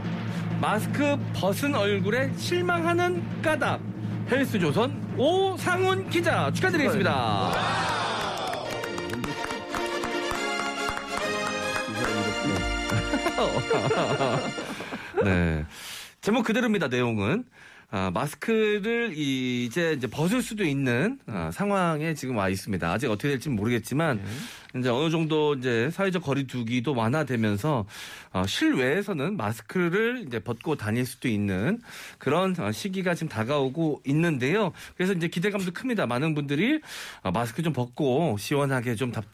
마스크 벗은 얼굴에 실망하는 까닭 헬스조선 오상훈 기자 축하드리겠습니다. 네. [LAUGHS] 제목 그대로입니다, 내용은. 아, 마스크를 이제 이제 벗을 수도 있는 아, 상황에 지금 와 있습니다. 아직 어떻게 될지 는 모르겠지만 이제 어느 정도 이제 사회적 거리두기도 완화되면서 어, 실외에서는 마스크를 이제 벗고 다닐 수도 있는 그런 어, 시기가 지금 다가오고 있는데요. 그래서 이제 기대감도 큽니다. 많은 분들이 어, 마스크 좀 벗고 시원하게 좀 답,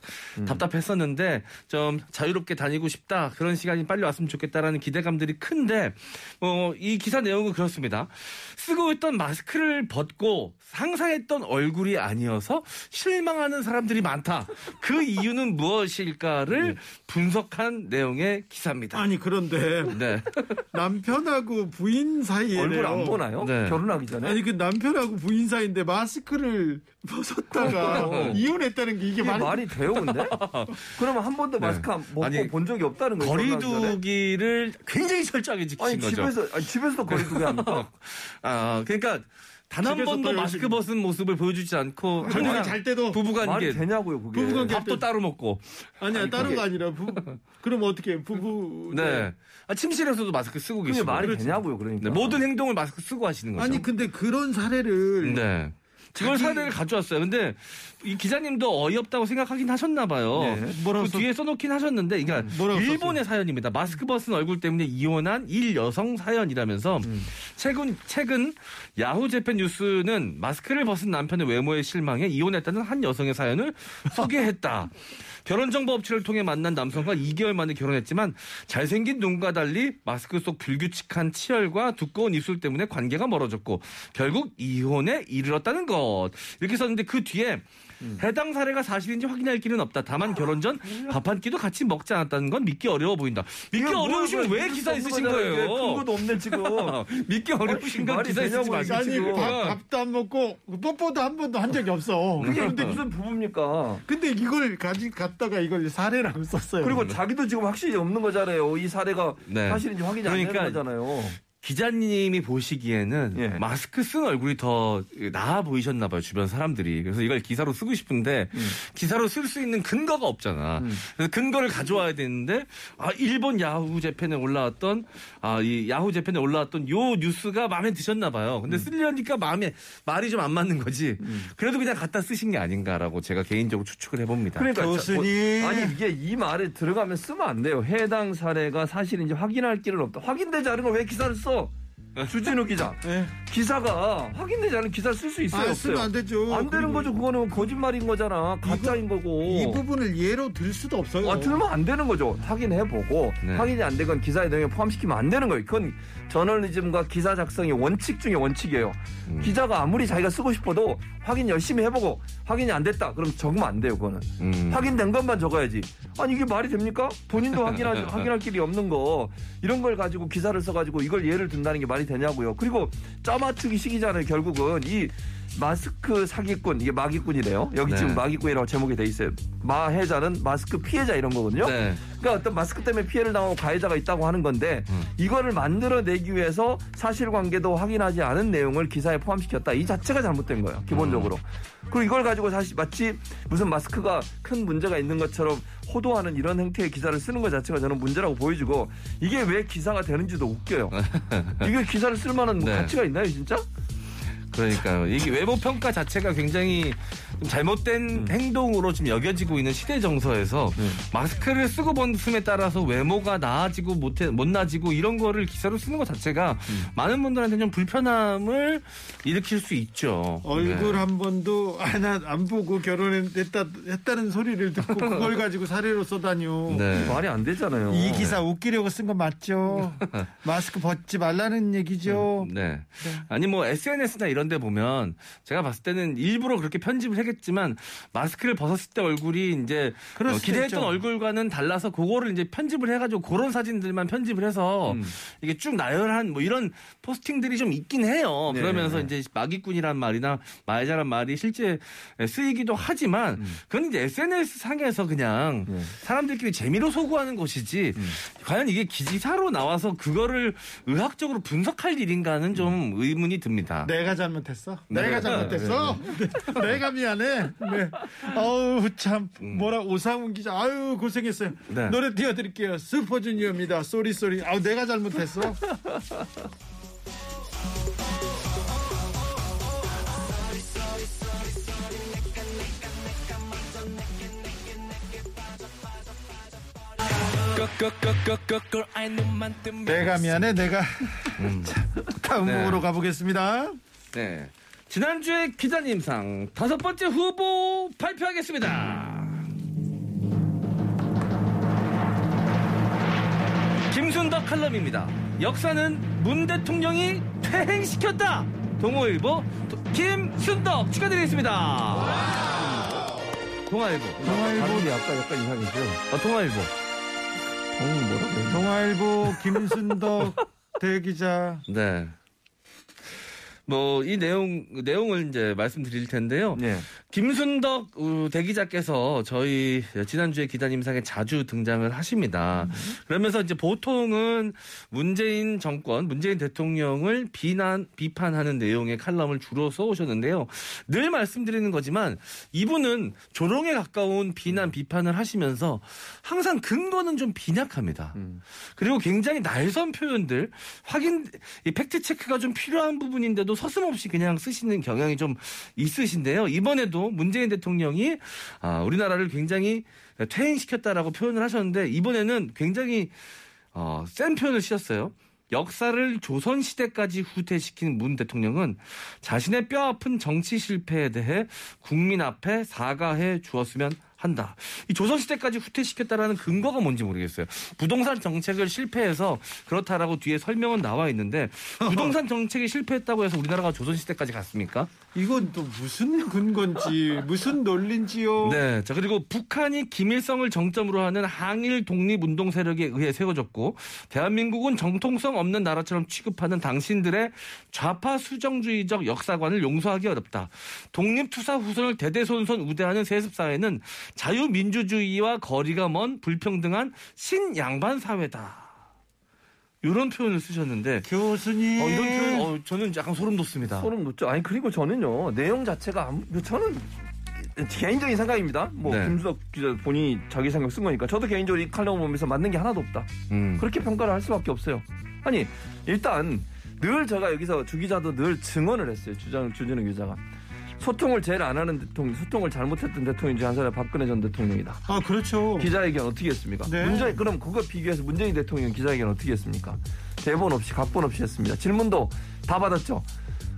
답답했었는데 좀 자유롭게 다니고 싶다. 그런 시간이 빨리 왔으면 좋겠다라는 기대감들이 큰데 어, 이 기사 내용은 그렇습니다. 쓰고 있던 마스크를 벗고 상상했던 얼굴이 아니어서 실망하는 사람들이 많다. 그 이유 [LAUGHS] 는 무엇일까를 분석한 내용의 기사입니다. 아니 그런데 네. [LAUGHS] 남편하고 부인 사이에 얼굴 안 보나요? 네. 결혼하기 전에. 아니 그 남편하고 부인 사이인데 마스크를 벗었다가 이혼했다는 게 이게 이게 말이 말이 돼요, 근데? 그러면 한 번도 마스크 안 벗고 아니, 본 적이 없다는 거예요. 거리두기를 굉장히 철저하게 지키신 아니 거죠. 집에서 아니 집에서도 거리두기 합니까? [LAUGHS] 아, 그러니까 단 한 번도 또 마스크 벗은 모습을 보여주지 않고 항상 잘 때도 부부관계 되냐고요, 그게. 부부관계 밥도 따로 먹고. 아니야 아니, 따로가 그게- 아니라 부 그럼 어떻게 부부 네. 아, 침실에서도 마스크 쓰고 계시고. 말이 그렇지. 되냐고요, 그러니까. 네, 모든 행동을 마스크 쓰고 하시는 거죠. 아니 근데 그런 사례를 네. 그걸 사례를 가져왔어요. 근데 이 기자님도 어이없다고 생각하긴 하셨나 봐요. 예. 뭐라고 그 써- 뒤에 써놓긴 하셨는데, 그러니까 뭐라고 일본의 사연입니다. 마스크 벗은 얼굴 때문에 이혼한 일 여성 사연이라면서 최근 최근 야후 재팬 뉴스는 마스크를 벗은 남편의 외모에 실망해 이혼했다는 한 여성의 사연을 소개했다. [LAUGHS] 결혼 정보 업체를 통해 만난 남성과 2개월 만에 결혼했지만 잘생긴 눈과 달리 마스크 속 불규칙한 치열과 두꺼운 입술 때문에 관계가 멀어졌고 결국 이혼에 이르렀다는 것. 이렇게 썼는데 그 뒤에 해당 사례가 사실인지 확인할 길은 없다. 다만 결혼 전 밥 한 끼도 같이 먹지 않았다는 건 믿기 어려워 보인다. 믿기 어려우시면 왜 기사 쓰신. 이게 거예요? 근거도 없네 지금. [LAUGHS] 믿기 어려우신 건 말이 기사 쓰지 말고 아니, 지금. 밥, 밥도 안 먹고 뽀뽀도 한 번도 한 적이 없어. 그게 근데 무슨 부부입니까? 근데 이걸 가지 갔다가 이걸 사례라고 썼어요. 그리고 자기도 지금 확실히 없는 거잖아요. 이 사례가 네. 사실인지 확인이 안 그러니까 되는 거잖아요. 기자님이 보시기에는 예. 마스크 쓴 얼굴이 더 나아 보이셨나 봐요 주변 사람들이 그래서 이걸 기사로 쓰고 싶은데 음. 기사로 쓸 수 있는 근거가 없잖아 그래서 근거를 가져와야 되는데 아 일본 야후 재팬에 올라왔던 아 이 야후 재팬에 올라왔던 요 뉴스가 마음에 드셨나 봐요 음. 근데 쓰려니까 마음에 말이 좀 안 맞는 거지 그래도 그냥 갖다 쓰신 게 아닌가라고 제가 개인적으로 추측을 해봅니다 그러니까 교수님. 저- 아니 이게 이 말에 들어가면 쓰면 안 돼요. 해당 사례가 사실인지 확인할 길은 없다. 확인되지 않은 걸 왜 기사를 써? 주진우 기자. [LAUGHS] 네. 기사가 확인되지 않은 기사를 쓸수 있어요. 아? 쓰면 안 되죠. 안 되는 그리고 거죠. 그거는 거짓말인 거잖아. 가짜인 거고. 이 부분을 예로 들 수도 없어요. 아, 들면 안 되는 거죠. 확인해보고 네. 확인이 안 되건 기사의 내용에 포함시키면 안 되는 거예요. 그건 저널리즘과 기사 작성의 원칙 중에 원칙이에요. 음. 기자가 아무리 자기가 쓰고 싶어도 확인 열심히 해보고 확인이 안 됐다. 그럼 적으면 안 돼요. 그거는. 음. 확인된 것만 적어야지. 아니 이게 말이 됩니까? 본인도 확인하지 [LAUGHS] 확인할 길이 없는 거 이런 걸 가지고 기사를 써가지고 이걸 예를 든다는 게 말이 되냐고요. 그리고 짜맞추기 식이잖아요. 결국은 이 마스크 사기꾼 이게 마기꾼이래요. 여기 네. 지금 마기꾼이라고 제목이 돼 있어요. 마해자는 마스크 피해자 이런 거거든요. 네. 그러니까 어떤 마스크 때문에 피해를 당하고 가해자가 있다고 하는 건데 음. 이거를 만들어내기 위해서 사실관계도 확인하지 않은 내용을 기사에 포함시켰다. 이 자체가 잘못된 거예요. 기본적으로. 그리고 이걸 가지고 사실 마치 무슨 마스크가 큰 문제가 있는 것처럼 호도하는 이런 형태의 기사를 쓰는 것 자체가 저는 문제라고 보여지고 이게 왜 기사가 되는지도 웃겨요. [LAUGHS] 이게 기사를 쓸 만한 뭐 네. 가치가 있나요, 진짜? 그러니까요. 이게 외모 평가 자체가 굉장히 좀 잘못된 행동으로 지금 여겨지고 있는 시대 정서에서 마스크를 쓰고 벗음에 따라서 외모가 나아지고 못해 못 나아지고 이런 거를 기사로 쓰는 것 자체가 많은 분들한테 좀 불편함을 일으킬 수 있죠. 얼굴 네. 한 번도 하나 안 보고 결혼했다 했다는 소리를 듣고 [LAUGHS] 그걸 가지고 사례로 써다뇨. 네. 말이 안 되잖아요. 이 기사 웃기려고 쓴거 맞죠? [LAUGHS] 마스크 벗지 말라는 얘기죠. 네. 아니 뭐 SNS나 이런 데 보면 제가 봤을 때는 일부러 그렇게 편집을 하겠지만 마스크를 벗었을 때 얼굴이 이제 어, 기대했던 있죠. 얼굴과는 달라서 그거를 이제 편집을 해가지고 그런 사진들만 편집을 해서 음. 이게 쭉 나열한 뭐 이런 포스팅들이 좀 있긴 해요. 네. 그러면서 이제 마기꾼이란 말이나 마해자란 말이 실제 쓰이기도 하지만 그건 이제 SNS 상에서 그냥 네. 사람들끼리 재미로 소구하는 것이지 과연 이게 기사로 나와서 그거를 의학적으로 분석할 일인가는 좀 의문이 듭니다. 내가 잘못했어. 네. 내가 잘못했어. [LAUGHS] 내가 미안해. 네. 어우 참 뭐라 오상훈 기자. 아유 고생했어요. 네. 노래 띄워드릴게요. 슈퍼주니어입니다. Sorry Sorry. 아우 내가 잘못했어. 내가 미안해. 내가 자, 다음 네. 곡으로 가보겠습니다. 네. 지난주에 기자님상 다섯 번째 후보 발표하겠습니다. 김순덕 칼럼입니다. 역사는 문 대통령이 퇴행시켰다. 동호일보 도- 김순덕 축하드리겠습니다. 동아일보. 발음이 약간 약간 이상이죠. 아, 동아일보. 음, 뭐라 그래? 동아일보 김순덕 [LAUGHS] 대기자. 네. 뭐 이 내용 내용을 이제 말씀드릴 텐데요. 네. 김순덕 어, 대기자께서 저희 지난주에 기자님상에 자주 등장을 하십니다. 그러면서 이제 보통은 문재인 정권, 문재인 대통령을 비난, 비판하는 내용의 칼럼을 주로 써오셨는데요. 늘 말씀드리는 거지만 이분은 조롱에 가까운 비난, 비판을 하시면서 항상 근거는 좀 빈약합니다. 그리고 굉장히 날선 표현들, 확인, 이 팩트 체크가 좀 필요한 부분인데도 서슴없이 그냥 쓰시는 경향이 좀 있으신데요. 이번에도 문재인 대통령이 아, 우리나라를 굉장히 퇴행시켰다라고 표현을 하셨는데 이번에는 굉장히 어, 센 표현을 쓰셨어요. 역사를 조선시대까지 후퇴시킨 문 대통령은 자신의 뼈아픈 정치 실패에 대해 국민 앞에 사과해 주었으면 한다. 이 조선시대까지 후퇴시켰다라는 근거가 뭔지 모르겠어요. 부동산 정책을 실패해서 그렇다라고 뒤에 설명은 나와 있는데 [LAUGHS] 부동산 정책이 실패했다고 해서 우리나라가 조선시대까지 갔습니까? 이건 또 무슨 근건지 무슨 논리인지요. 네. 자, 그리고 북한이 김일성을 정점으로 하는 항일 독립운동 세력에 의해 세워졌고, 대한민국은 정통성 없는 나라처럼 취급하는 당신들의 좌파 수정주의적 역사관을 용서하기 어렵다. 독립투사 후손을 대대손손 우대하는 세습사회는 자유민주주의와 거리가 먼 불평등한 신양반 사회다. 이런 표현을 쓰셨는데, 교수님. 어, 이런 표현, 어, 저는 약간 소름 돋습니다. 소름 돋죠. 아니 그리고 저는요 내용 자체가 아무- 저는 개인적인 생각입니다. 뭐 네. 김수덕 기자 본인이 자기 생각 쓴 거니까 저도 개인적으로 이 칼럼을 보면서 맞는 게 하나도 없다. 음. 그렇게 평가를 할 수밖에 없어요. 아니 일단 늘 제가 여기서 주 기자도 늘 증언을 했어요. 주장 주진우 기자가 소통을 제일 안 하는 대통령, 소통을 잘못했던 대통령 중에 한 사람이 박근혜 전 대통령이다. 아 그렇죠. 기자회견 어떻게 했습니까? 네. 문재인 그럼 그거 비교해서 문재인 대통령 기자회견 어떻게 했습니까? 대본 없이 각본 없이 했습니다. 질문도 다 받았죠.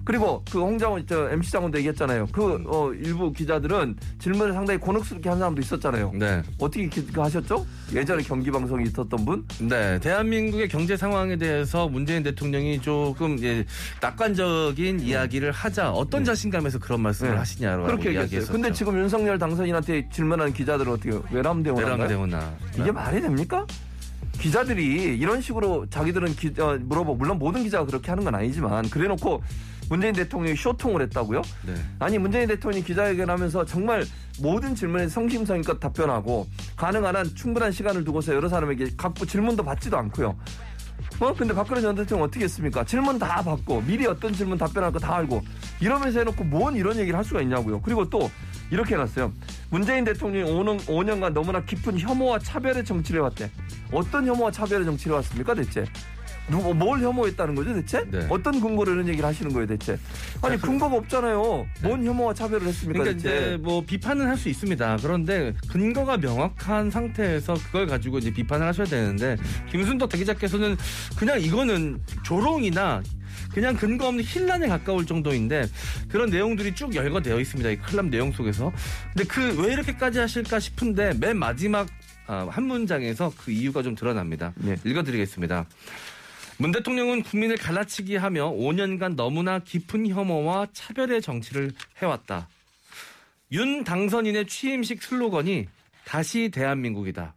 그리고 그 홍장원 저 MC 장원도 얘기했잖아요. 그 어, 일부 기자들은 질문을 상당히 곤혹스럽게 한 사람도 있었잖아요. 네. 어떻게 기- 그 하셨죠? 예전에 경기 방송이 있었던 분? 네, 대한민국의 경제 상황에 대해서 문재인 대통령이 조금 예, 낙관적인 이야기를 하자 어떤 자신감에서 그런 말씀을 네. 하시냐라고 그렇게 얘기했어요. 근데 지금 윤석열 당선인한테 질문하는 기자들은 어떻게 외람되오나요? 대랑대오나 이게 말이 됩니까? 기자들이 이런 식으로 자기들은 기, 어, 물어보 물론 모든 기자가 그렇게 하는 건 아니지만 그래놓고 문재인 대통령이 쇼통을 했다고요? 네. 아니 문재인 대통령이 기자회견하면서 정말 모든 질문에 성심성의껏 답변하고 가능한 한 충분한 시간을 두고서 여러 사람에게 각부 질문도 받지도 않고요. 어 근데 박근혜 전 대통령 어떻게 했습니까? 질문 다 받고 미리 어떤 질문 답변할 거 다 알고 이러면서 해놓고 뭔 이런 얘기를 할 수가 있냐고요. 그리고 또 이렇게 해놨어요. 문재인 대통령이 5년, 5년간 너무나 깊은 혐오와 차별의 정치를 해왔대. 어떤 혐오와 차별의 정치를 해왔습니까 대체? 누구 뭘 혐오했다는 거죠 대체? 네. 어떤 근거로 이런 얘기를 하시는 거예요 대체? 아니 근거가 없잖아요. 뭔 혐오와 차별을 했습니까 그러니까 대체? 이제 뭐 비판은 할 수 있습니다. 그런데 근거가 명확한 상태에서 그걸 가지고 이제 비판을 하셔야 되는데 김순덕 대기자께서는 그냥 이거는 조롱이나 그냥 근거 없는 힐난에 가까울 정도인데 그런 내용들이 쭉 열거되어 있습니다. 이 클럽 내용 속에서. 근데 그 왜 이렇게까지 하실까 싶은데 맨 마지막 아, 한 문장에서 그 이유가 좀 드러납니다. 네. 읽어드리겠습니다. 문 대통령은 국민을 갈라치기 하며 5년간 너무나 깊은 혐오와 차별의 정치를 해왔다. 윤 당선인의 취임식 슬로건이 다시 대한민국이다.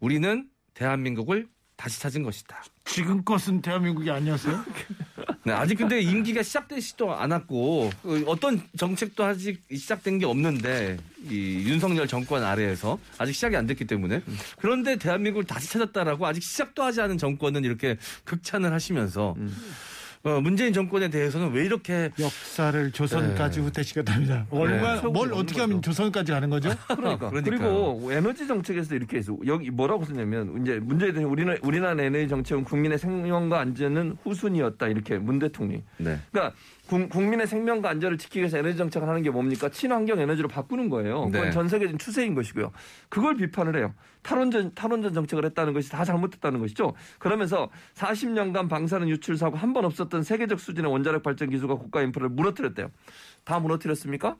우리는 대한민국을 다시 찾은 것이다. 지금 것은 대한민국이 아니었어요? [LAUGHS] 네, 아직 근데 임기가 시작되지도 않았고 그 어떤 정책도 아직 시작된 게 없는데 이 윤석열 정권 아래에서 아직 시작이 안 됐기 때문에. 그런데 대한민국을 다시 찾았다라고 아직 시작도 하지 않은 정권은 이렇게 극찬을 하시면서 어, 문재인 정권에 대해서는 왜 이렇게 역사를 조선까지 네. 후퇴시켰답니다. 얼마 네. 뭘 어떻게 하면 조선까지 가는 거죠? 그러니까. 그러니까요. 그리고 에너지 정책에서 이렇게 해서 여기 뭐라고 쓰냐면 이제 문재인 대통령 우리는 우리나라 에너지 정책은 국민의 생명과 안전은 후순이었다 이렇게 문 대통령이. 네. 그러니까 국- 국민의 생명과 안전을 지키기 위해서 에너지 정책을 하는 게 뭡니까? 친환경 에너지로 바꾸는 거예요. 그건 네. 전 세계적인 추세인 것이고요. 그걸 비판을 해요. 탈원전 탈원전 정책을 했다는 것이 다 잘못됐다는 것이죠. 그러면서 40년간 방사능 유출 사고 한 번 없었던 세계적 수준의 원자력 발전 기술과 국가 인프라를 무너뜨렸대요. 다 무너뜨렸습니까?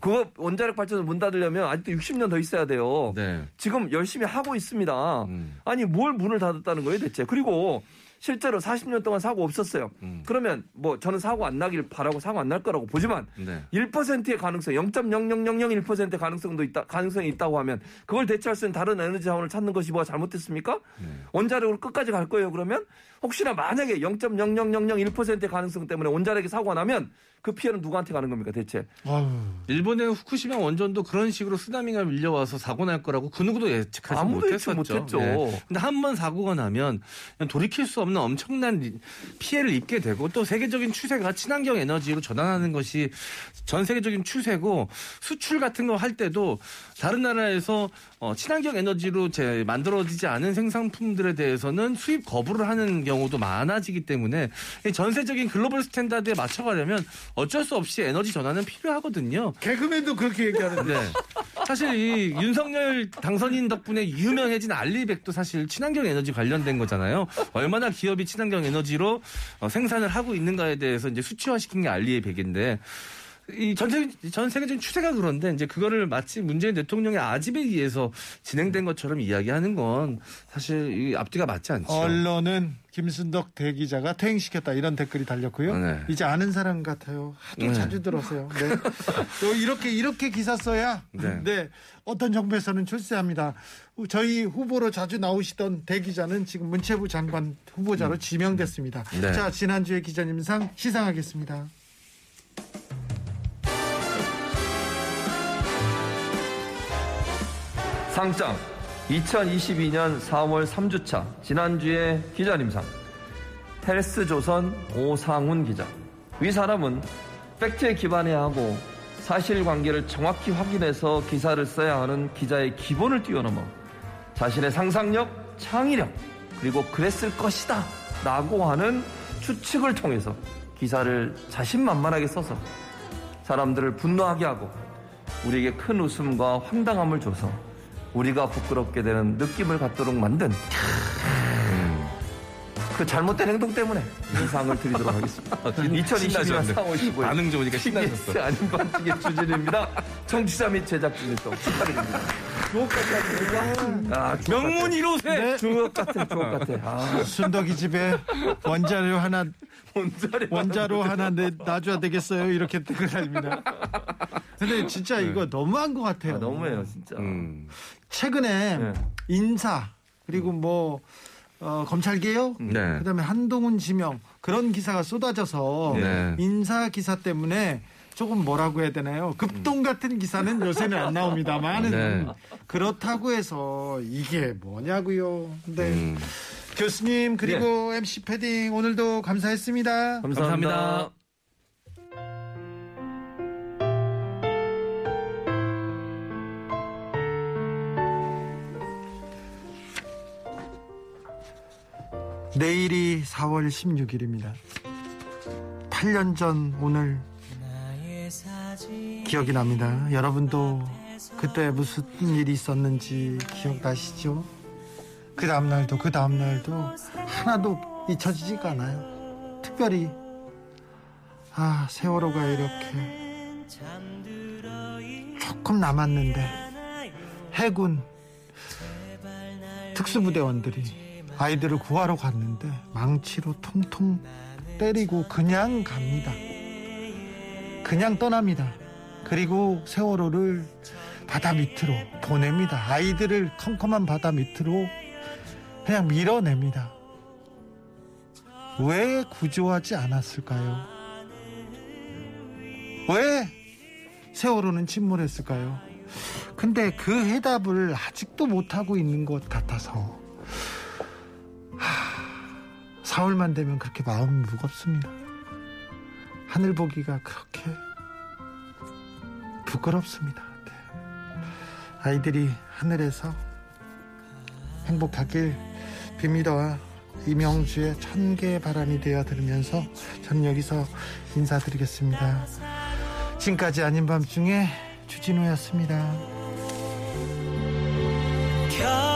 그거 원자력 발전을 문 닫으려면 아직도 60년 더 있어야 돼요. 네. 지금 열심히 하고 있습니다. 음. 아니 뭘 문을 닫았다는 거예요 대체? 그리고 실제로 40년 동안 사고 없었어요. 음. 그러면 뭐 저는 사고 안 나길 바라고 사고 안 날 거라고 보지만 네. 1%의 가능성, 0.00001%의 가능성도 있다, 가능성이 있다고 하면 그걸 대체할 수 있는 다른 에너지 자원을 찾는 것이 뭐가 잘못됐습니까? 네. 원자력으로 끝까지 갈 거예요. 그러면 혹시나 만약에 0.00001%의 가능성 때문에 원자력이 사고가 나면 그 피해는 누구한테 가는 겁니까 대체? 아유, 일본의 후쿠시마 원전도 그런 식으로 쓰나미가 밀려와서 사고 날 거라고 그 누구도 예측하지 아무도 예측 못했었죠. 못했죠. 네. 근데 한 번 사고가 나면 그냥 돌이킬 수 없는 엄청난 리- 피해를 입게 되고 또 세계적인 추세가 친환경 에너지로 전환하는 것이 전 세계적인 추세고 수출 같은 거 할 때도 다른 나라에서 어, 친환경 에너지로 제 만들어지지 않은 생산품들에 대해서는 수입 거부를 하는 경우도 많아지기 때문에 이 전 세계적인 global standard에 맞춰가려면 어쩔 수 없이 에너지 전환은 필요하거든요. 개그맨도 그렇게 얘기하는데. 네. 사실 이 윤석열 당선인 덕분에 유명해진 RE백도 사실 친환경 에너지 관련된 거잖아요. 얼마나 기업이 친환경 에너지로 어, 생산을 하고 있는가에 대해서 이제 수치화시킨 게 알리백인데 이전 전 세계적인 추세가 그런데 이제 그거를 마치 문재인 대통령의 아집에 의해서 진행된 것처럼 이야기하는 건 사실 이 앞뒤가 맞지 않죠. 언론은 김순덕 대기자가 퇴행시켰다 이런 댓글이 달렸고요. 네. 이제 아는 사람 같아요. 하도 네. 자주 들었어요. 네. [LAUGHS] 또 이렇게 이렇게 기사 써야 네. 네. 어떤 정부에서는 출세합니다. 저희 후보로 자주 나오시던 대기자는 지금 문체부 장관 후보자로 지명됐습니다. 네. 자 지난주에 기자님상 시상하겠습니다. 상장. 2022년 4월 3주차 지난주에 기자님상. 헬스조선 오상훈 기자. 위 사람은 팩트에 기반해야 하고 사실관계를 정확히 확인해서 기사를 써야 하는 기자의 기본을 뛰어넘어 자신의 상상력, 창의력 그리고 그랬을 것이다 라고 하는 추측을 통해서 기사를 자신만만하게 써서 사람들을 분노하게 하고 우리에게 큰 웃음과 황당함을 줘서 우리가 부끄럽게 되는 느낌을 갖도록 만든 그 잘못된 행동 때문에 이 상을 드리도록 하겠습니다. 2022년 신나셨네. 4월 15일 반응 좋으니까 신나셨어. 아닌 반칙의 주진입니다. 청취자 및 제작진의 또 축하드립니다. 주옥 같아. 아, 명문. 1호세 네. 주옥 같아. 주옥 같아. 아, 순덕이 집에 원자료 하나 원자리 원자로 하나 내, 놔줘야 되겠어요. 이렇게 댓글 달립니다. 근데 진짜 이거 너무한 것 같아요. 아, 너무해요, 진짜. 음. 최근에 네. 인사 그리고 뭐 어, 검찰 개혁 네. 그다음에 한동훈 지명 그런 기사가 쏟아져서 네. 인사 기사 때문에 조금 뭐라고 해야 되나요? 급동 같은 기사는 요새는 안 나옵니다만 네. 그렇다고 해서 이게 뭐냐고요. 네. 음. 교수님 그리고 MC 패딩 오늘도 감사했습니다. 감사합니다. 감사합니다. 내일이 4월 16일입니다. 8년 전 오늘 기억이 납니다. 여러분도 그때 무슨 일이 있었는지 기억나시죠? 그 다음날도 그 다음날도 하나도 잊혀지지가 않아요. 특별히 아 세월호가 이렇게 조금 남았는데 해군 특수부대원들이 아이들을 구하러 갔는데 망치로 통통 때리고 그냥 갑니다. 그냥 떠납니다. 그리고 세월호를 바다 밑으로 보냅니다. 아이들을 컴컴한 바다 밑으로 그냥 밀어냅니다. 왜 구조하지 않았을까요? 왜 세월호는 침몰했을까요? 근데 그 해답을 아직도 못하고 있는 것 같아서 하, 4월만 되면 그렇게 마음이 무겁습니다. 하늘 보기가 그렇게 부끄럽습니다. 네. 아이들이 하늘에서 행복하길 빕니다. 이명주의 천 개의 바람이 되어 들으면서 저는 여기서 인사드리겠습니다. 지금까지 아닌 밤중에 주진우였습니다. 겨